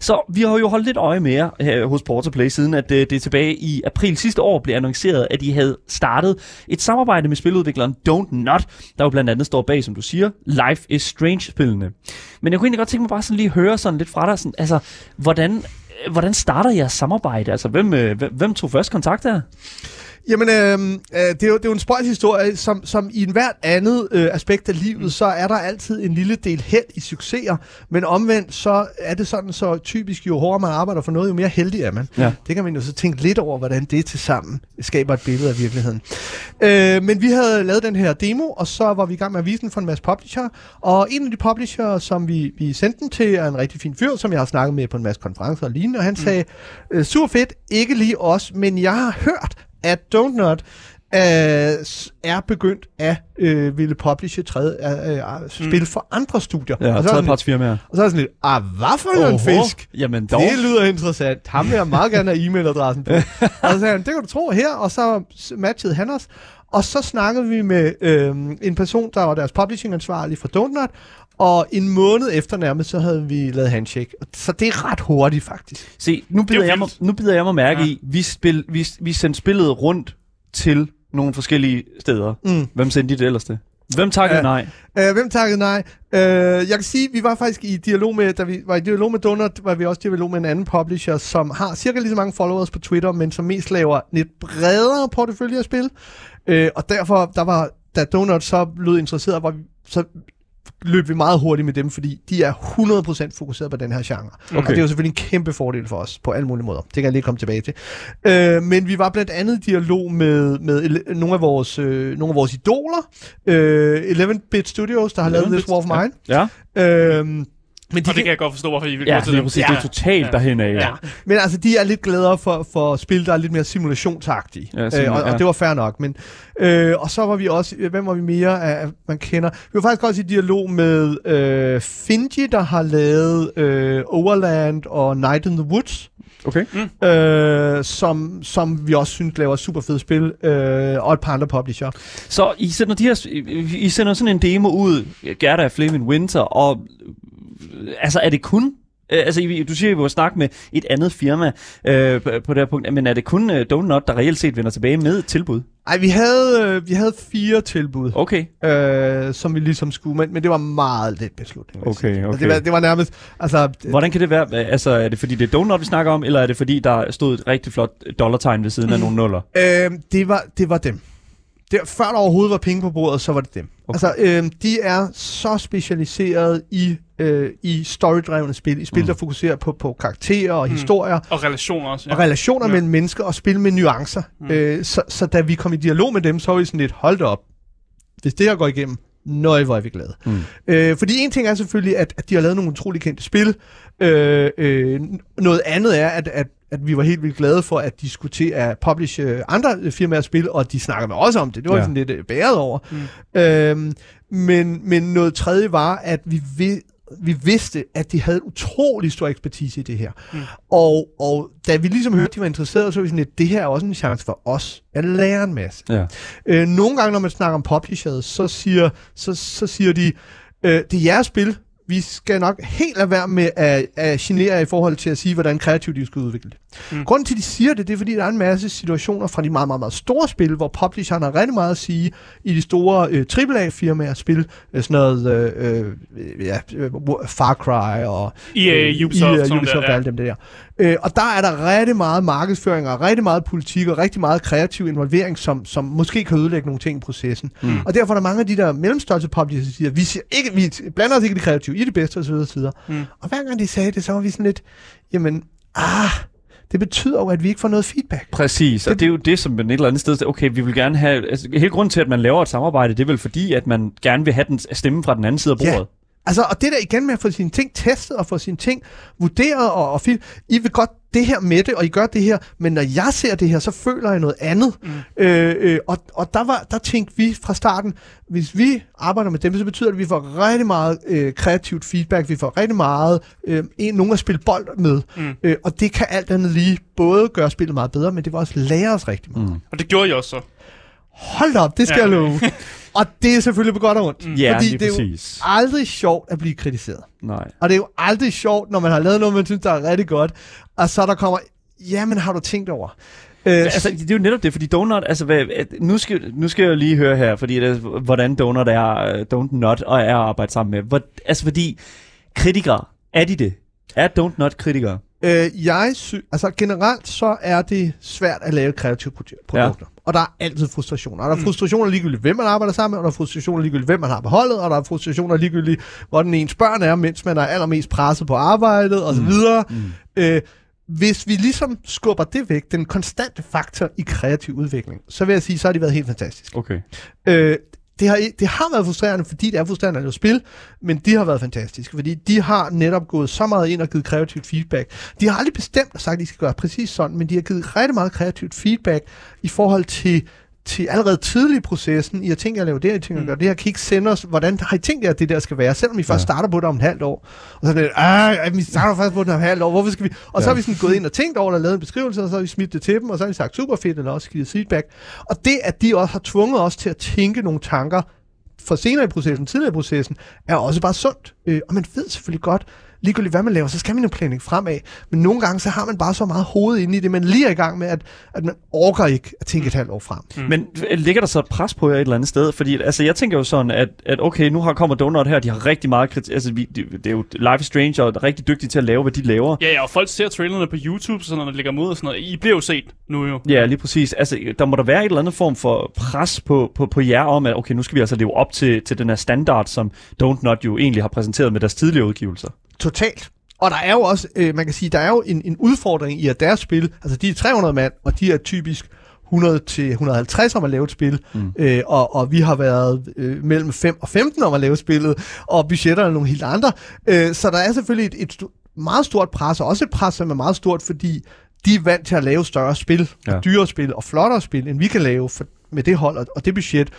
Så vi har jo holdt lidt øje med jer her hos Porterplay, siden at øh, det tilbage i april sidste år blev annonceret, at I havde startet et samarbejde med spiludvikleren Don't Not, der jo blandt andet står bag, som du siger, Life is Strange-spillene. Men jeg kunne egentlig godt tænke mig bare sådan lige høre sådan lidt fra dig, sådan, altså, hvordan, øh, hvordan starter jeres samarbejde? Altså, hvem, øh, hvem, hvem tog først kontakt her? Jamen, øh, øh, det, er jo, det er jo en spøjs historie, som, som i enhver andet øh, aspekt af livet, så er der altid en lille del held i succeser, men omvendt så er det sådan, så typisk jo hårdere man arbejder for noget, jo mere heldig er man. Ja. Det kan man jo så tænke lidt over, hvordan det til sammen skaber et billede af virkeligheden. Øh, men vi havde lavet den her demo, og så var vi i gang med at vise den for en masse publisher, og en af de publisher, som vi, vi sendte den til, er en rigtig fin fyr, som jeg har snakket med på en masse konferencer og lignende, og han sagde, øh, super fedt, ikke lige os, men jeg har hørt, at Don't Not øh, er begyndt at øh, ville publishe tredje, øh, øh, spil for andre studier. Ja, og, så er sådan lidt, tredjepartsfirmaer. og så er sådan lidt, ah, hvad for en fisk? Jamen dog. Det lyder interessant. Ham vil jeg meget gerne have e-mailadressen på. og så sagde han, det kan du tro her, og så matchede han os. Og så snakkede vi med øh, en person, der var deres publishing-ansvarlig for Donut, og en måned efter nærmest, så havde vi lavet handshake. Så det er ret hurtigt, faktisk. Se, nu bider, jeg mig, nu bider jeg mig mærke Ja. i, vi, spil, vi, vi sendte spillet rundt til nogle forskellige steder. Mm. Hvem sendte de det ellers til? Hvem takkede Ja. nej? Øh, hvem takkede nej? Øh, jeg kan sige, vi var faktisk i dialog med, da vi var i dialog med Donut, var vi også i dialog med en anden publisher, som har cirka lige så mange followers på Twitter, men som mest laver lidt bredere portefølje af spil. Øh, og derfor, der var, da Donut så lød interesseret, var vi, så løb vi meget hurtigt med dem, fordi de er 100% fokuseret på den her genre. Okay. Og det er jo selvfølgelig en kæmpe fordel for os, på alle mulige måder. Det kan jeg lige komme tilbage til. Øh, men vi var blandt andet i dialog med, med nogle, af vores, øh, nogle af vores idoler. Øh, 11-bit Studios, der har lavet 11-bit, This War of Mine. Ja, Øhm, men de Og det kan jeg godt forstå, hvorfor I vil ja gå til det præcis. Ja. Det er totalt Ja. derhen af. Ja. Men altså, de er lidt gladere for, for spil, der er lidt mere simulationsagtige. Ja, øh, og, ja. og det var fair nok. Men, øh, og så var vi også, hvem var vi mere, af, man kender? Vi var faktisk også i dialog med øh, Finji, der har lavet øh, Overland og Night in the Woods. Okay. Øh, som, som vi også synes laver super fede spil, øh, og et par andre publisher. Så I sender, de her, I sender sådan en demo ud, Gerda in Winter, og altså er det kun øh, Altså, du siger, at vi var snakke med et andet firma øh, på, på det her punkt, men er det kun øh, Donut, der reelt set vender tilbage med et tilbud? Ej, vi havde, øh, vi havde fire tilbud, Okay. øh, som vi ligesom skulle, men, men det var meget let beslutning. Okay, Og okay. Det var, det var nærmest, altså... Hvordan kan det være? Altså, er det fordi, det er Donut, vi snakker om, eller er det fordi, der stod et rigtig flot dollartegn ved siden af nogle nuller? Øh, det, var, det var dem. Det, før der overhovedet var penge på bordet, så var det dem. Okay. Altså, øh, de er så specialiseret i, øh, i storydrevne spil. I spil, Mm. der fokuserer på, på karakterer og Mm. historier. Og relationer også. Ja. Og relationer Ja. mellem mennesker og spil med nuancer. Mm. Øh, så, så da vi kom i dialog med dem, så var vi sådan lidt, hold op. Hvis det her går igennem, nøj, hvor er vi glade. Mm. Øh, fordi en ting er selvfølgelig, at, at de har lavet nogle utrolig kendte spil. Øh, øh, noget andet er, at, at, at vi var helt vildt glade for, at de skulle til at publishe øh, andre øh, firmaers spil, og de snakker med os om det. Det var Ja. sådan lidt øh, bæret over. Mm. Mm. Øh, men, men noget tredje var, at vi ved, vi vidste, at de havde utrolig stor ekspertise i det her. Mm. Og, og da vi ligesom hørte, at de var interesserede, så var vi sådan lidt, det her er også en chance for os at lære en masse. Ja. Øh, nogle gange, når man snakker om publishers, så siger, så, så siger de, øh, det er jeres spil, vi skal nok helt lade være med at, at genere i forhold til at sige, hvordan kreativt de skal udvikle det. Mm. Grunden til, at de siger det, det er, fordi der er en masse situationer fra de meget, meget, meget store spil, hvor publisheren har rigtig meget at sige i de store øh, AAA-firmaer spil, øh, sådan noget øh, øh, ja, øh, Far Cry og EA, Ubisoft, EA, Ubisoft der, og alle dem der. Øh, og der er der rigtig meget markedsføring og rigtig meget politik og rigtig meget kreativ involvering, som, som måske kan ødelægge nogle ting i processen. Mm. Og derfor er der mange af de der mellemstørrelse publishers, der siger, vi, siger ikke, vi blander os ikke i det kreative, I det bedste osv. osv. Mm. Og hver gang de sagde det, så var vi sådan lidt, jamen, ah, det betyder jo, at vi ikke får noget feedback. Præcis, og Det- det er jo det, som man et eller andet sted, okay, vi vil gerne have, altså, hele grunden til, at man laver et samarbejde, det er vel fordi, at man gerne vil have den stemme fra den anden side af Ja. Altså, og det der igen med at få sine ting testet og få sine ting vurderet og, og film. I vil godt det her med det, og I gør det her, men når jeg ser det her, så føler jeg noget andet. Mm. Øh, øh, og og der, var, der tænkte vi fra starten, hvis vi arbejder med dem, så betyder det, at vi får rigtig meget øh, kreativt feedback, vi får rigtig meget, øh, en, nogen at spille bold med, Mm. øh, og det kan alt andet lige både gøre spillet meget bedre, men det vil også lære os rigtig meget. Mm. Og det gjorde I også så. Hold op, det skal ja. jeg love. og det er selvfølgelig på godt og ondt. Mm. Ja, Fordi det er jo præcis. aldrig sjovt at blive kritiseret. Nej. Og det er jo aldrig sjovt, når man har lavet noget, man synes, der er rigtig godt, og så der kommer, jamen har du tænkt over? Øh, Altså, det er jo netop det, fordi Donut, altså, hvad, nu, skal, nu skal jeg lige høre her, fordi det, hvordan Donut er, uh, Don't Not og er at arbejde sammen med. Hvor, altså, fordi kritikere, er de det? Er Don't Not kritikere? øh, jeg sy- altså generelt så er det svært at lave kreative produ- produkter. Ja. Og der er altid frustrationer. Og der er frustrationer ligegyldigt, hvem man arbejder sammen med, og der er frustrationer ligegyldigt, hvem man har på holdet, og der er frustrationer ligegyldigt, hvordan ens børn er, mens man er allermest presset på arbejdet, osv. Mm. Øh, hvis vi ligesom skubber det væk, den konstante faktor i kreativ udvikling, så vil jeg sige, så har det været helt fantastisk. Okay. Øh, det har, det har været frustrerende, fordi det er frustrerende at lave spil, men de har været fantastiske, fordi de har netop gået så meget ind og givet kreativt feedback. De har aldrig bestemt og sagt, at de skal gøre præcis sådan, men de har givet rigtig meget kreativt feedback i forhold til til allerede tidlig i processen, I har tænkt jer at lave det I tænkt jer at gøre det her, kan I ikke sende os, hvordan har I tænkt jer, at det der skal være, selvom I først Ja. starter på det om et halvt år. Og så er det, ah, vi starter først på det om et halvt år, hvorfor skal vi? Og så Ja. har vi sådan gået ind og tænkt over og lavet en beskrivelse, og så har vi smidt det til dem, og så har vi sagt super fedt, eller også givet feedback. Og det, at de også har tvunget os til at tænke nogle tanker, for senere i processen, tidligere i processen, er også bare sundt. Øh, og man ved selvfølgelig godt, ligegyldigt hvad man laver, så skal man jo planlægge fremad. Men nogle gange, så har man bare så meget hoved inde i det, man lige er i gang med, at, at man orker ikke at tænke et halvt år frem. Mm. Men ligger der så et pres på jer et eller andet sted? Fordi altså, jeg tænker jo sådan, at, at okay, nu har kommer Donut her, de har rigtig meget kritik. Altså, vi, det, det er jo Life is Strange, og er rigtig dygtige til at lave, hvad de laver. Ja, ja, og folk ser trailerne på YouTube, så når det ligger mod og sådan noget. I bliver jo set nu jo. Ja, lige præcis. Altså, der må der være et eller andet form for pres på, på, på jer om, at okay, nu skal vi altså leve op til, til den her standard, som Don't Not jo egentlig har præsenteret med deres tidligere udgivelser. Totalt. Og der er jo også, øh, man kan sige, der er jo en, en udfordring i, at deres spil, altså de er 300 mand, og de er typisk 100 til 150 om at lave et spil, mm. øh, og, og vi har været øh, mellem 5 og 15 om at lave spillet, og budgetterne er nogle helt andre. Øh, så der er selvfølgelig et, et meget stort pres, og også et pres, som er meget stort, fordi de er vant til at lave større spil, ja. Og dyre spil, og flottere spil, end vi kan lave for, med det hold og, og det budget.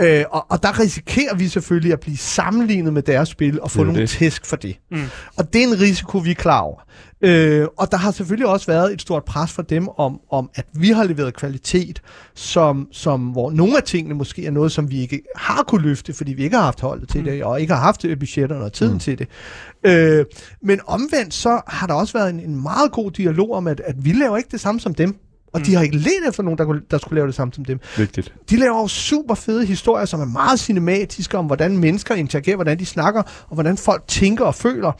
Øh, og, og der risikerer vi selvfølgelig at blive sammenlignet med deres spil, og få Det nogle det. tæsk for det. Mm. Og det er en risiko, vi er klar over. Øh, og der har selvfølgelig også været et stort pres for dem om, om at vi har leveret kvalitet, som, som, hvor nogle af tingene måske er noget, som vi ikke har kunne løfte, fordi vi ikke har haft holdet til mm. det, og ikke har haft øh, budgetterne og tiden mm. til det. Øh, men omvendt så har der også været en, en meget god dialog om, at, at vi laver ikke det samme som dem. Og mm. de har ikke let efter nogen, der, kunne- der skulle lave det samme som dem. Vigtigt. De laver jo super fede historier, som er meget cinematiske, om hvordan mennesker interagerer, hvordan de snakker, og hvordan folk tænker og føler.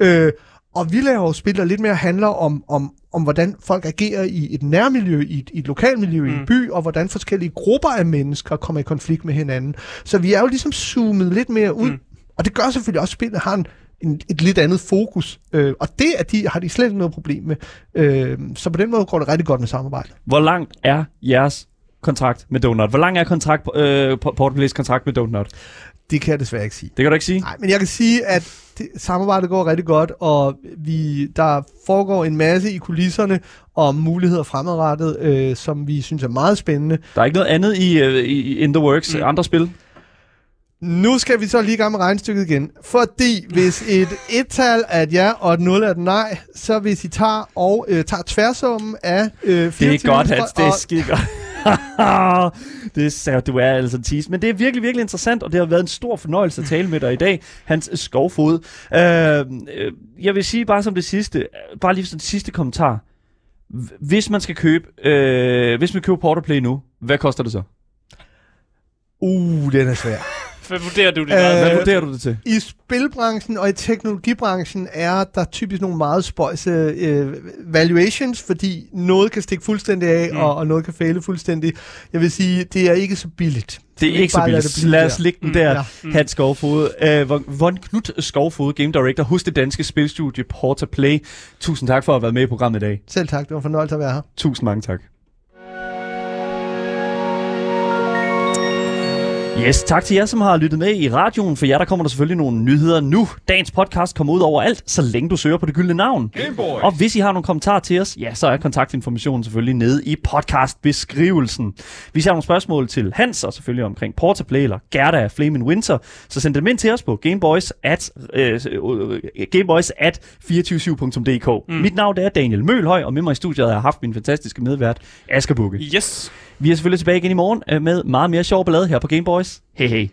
Øh, og vi laver jo spil, der lidt mere handler om, om, om hvordan folk agerer i et nærmiljø, i et, i et lokalmiljø, mm. i en by, og hvordan forskellige grupper af mennesker kommer i konflikt med hinanden. Så vi er jo ligesom zoomet lidt mere ud. Mm. Og det gør selvfølgelig også, at spillet har en, en, et lidt andet fokus. Øh, og det at de, har de slet ikke noget problem med. Øh, så på den måde går det rigtig godt med samarbejde. Hvor langt er jeres kontrakt med Donut? Hvor lang er kontrakt, øh, Portplays kontrakt med Donut? Det kan jeg desværre ikke sige. Det kan du ikke sige? Nej, men jeg kan sige, at det, samarbejdet går rigtig godt, og vi, der foregår en masse i kulisserne om muligheder fremadrettet, øh, som vi synes er meget spændende. Der er ikke noget andet i, øh, i in the works, mm. andre spil? Nu skal vi så lige i gang med regnstykket igen, fordi hvis et et-tal er et ja, og et 0 er et nej, så hvis I tager og øh, tager tværsummen af øh, 24 Det er godt, Hans. Det er godt. det er, du er altså tease. Men det er virkelig, virkelig interessant, og det har været en stor fornøjelse at tale med dig i dag, Hans Skovfod. Øh, øh, jeg vil sige bare som det sidste, bare lige som det sidste kommentar. Hvis man skal købe, øh, hvis man køber Porterplay nu, hvad koster det så? Uh, den er svær. Hvad vurderer du det? Øh, Hvad vurderer du det til? I spilbranchen og i teknologibranchen er der typisk nogle meget spøjse øh, valuations, fordi noget kan stikke fuldstændig af, Mm. og, og noget kan fejle fuldstændig. Jeg vil sige, det er ikke så billigt. Det er ikke så bare lade billigt. Lad os der. lægge den Mm, der, ja. Mm. Hans Skovfod. Øh, Von- Knud Skovfod, Game Director hos det danske spilstudie Porterplay. Tusind tak for at have været med i programmet i dag. Selv tak, det var en fornøjelse at være her. Tusind mange tak. Yes, tak til jer, som har lyttet med i radioen. For jer, der kommer der selvfølgelig nogle nyheder nu. Dagens podcast kommer ud over alt, så længe du søger på det gyldne navn. Gameboy. Og hvis I har nogle kommentarer til os, ja, så er kontaktinformationen selvfølgelig nede i podcastbeskrivelsen. Hvis I har nogle spørgsmål til Hans, og selvfølgelig omkring Portaplay eller Gerda af Flame Winter, så send dem ind til os på gameboys at, øh, øh, gameboys at 247.dk. Mm. Mit navn er Daniel Mølhøj, og med mig i studiet har jeg haft min fantastiske medvært, Asger Bukke. Yes. Vi er selvfølgelig tilbage igen i morgen øh, med meget mere sjov ballade her på Gameboys. Hej hej.